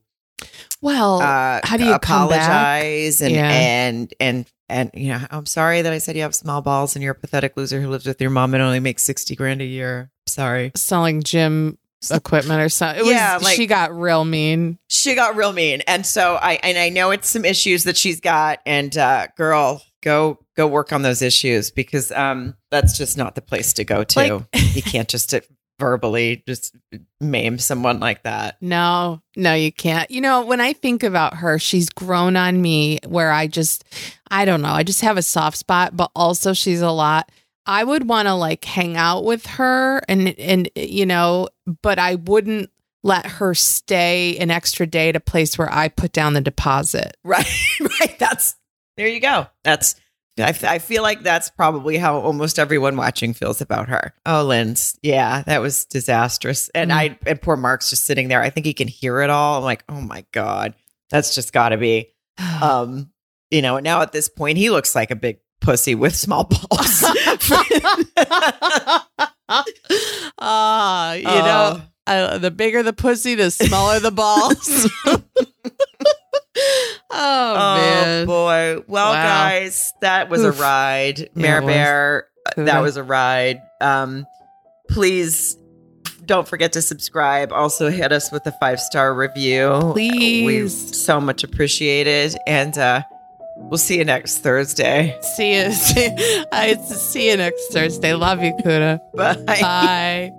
well uh, how do you apologize and Yeah. and and and you know I'm sorry that I said you have small balls and you're a pathetic loser who lives with your mom and only makes sixty grand a year. Sorry, selling gym equipment or something it was Yeah, like- she got real mean she got real mean, and so I and I know it's some issues that she's got. And uh, girl, go go work on those issues because um that's just not the place to go to. Like- you can't just uh, verbally just maim someone like that. No, no, you can't. You know, when I think about her, she's grown on me where I just, I don't know, I just have a soft spot, but also she's a lot. I would want to like hang out with her and, and, you know, but I wouldn't let her stay an extra day at a place where I put down the deposit. Right, right. That's there you go. That's I, f- I feel like that's probably how almost everyone watching feels about her. Oh, Lynn's, yeah, that was disastrous. And Mm. I and poor Mark's just sitting there. I think he can hear it all. I'm like, oh my god, that's just got to be. Um, you know, now at this point, he looks like a big pussy with small balls. Ah, you know, uh, the bigger the pussy, the smaller the balls. oh, Oh, man. boy. Well, Wow. guys, that was Oof. a ride. Mare. Bear, that was a ride. Um, please don't forget to subscribe. Also, hit us with a five star review. Please. We so much appreciated. And uh, We'll see you next Thursday. See you. See, I see you next Thursday. Love you, Kuda. Bye. Bye.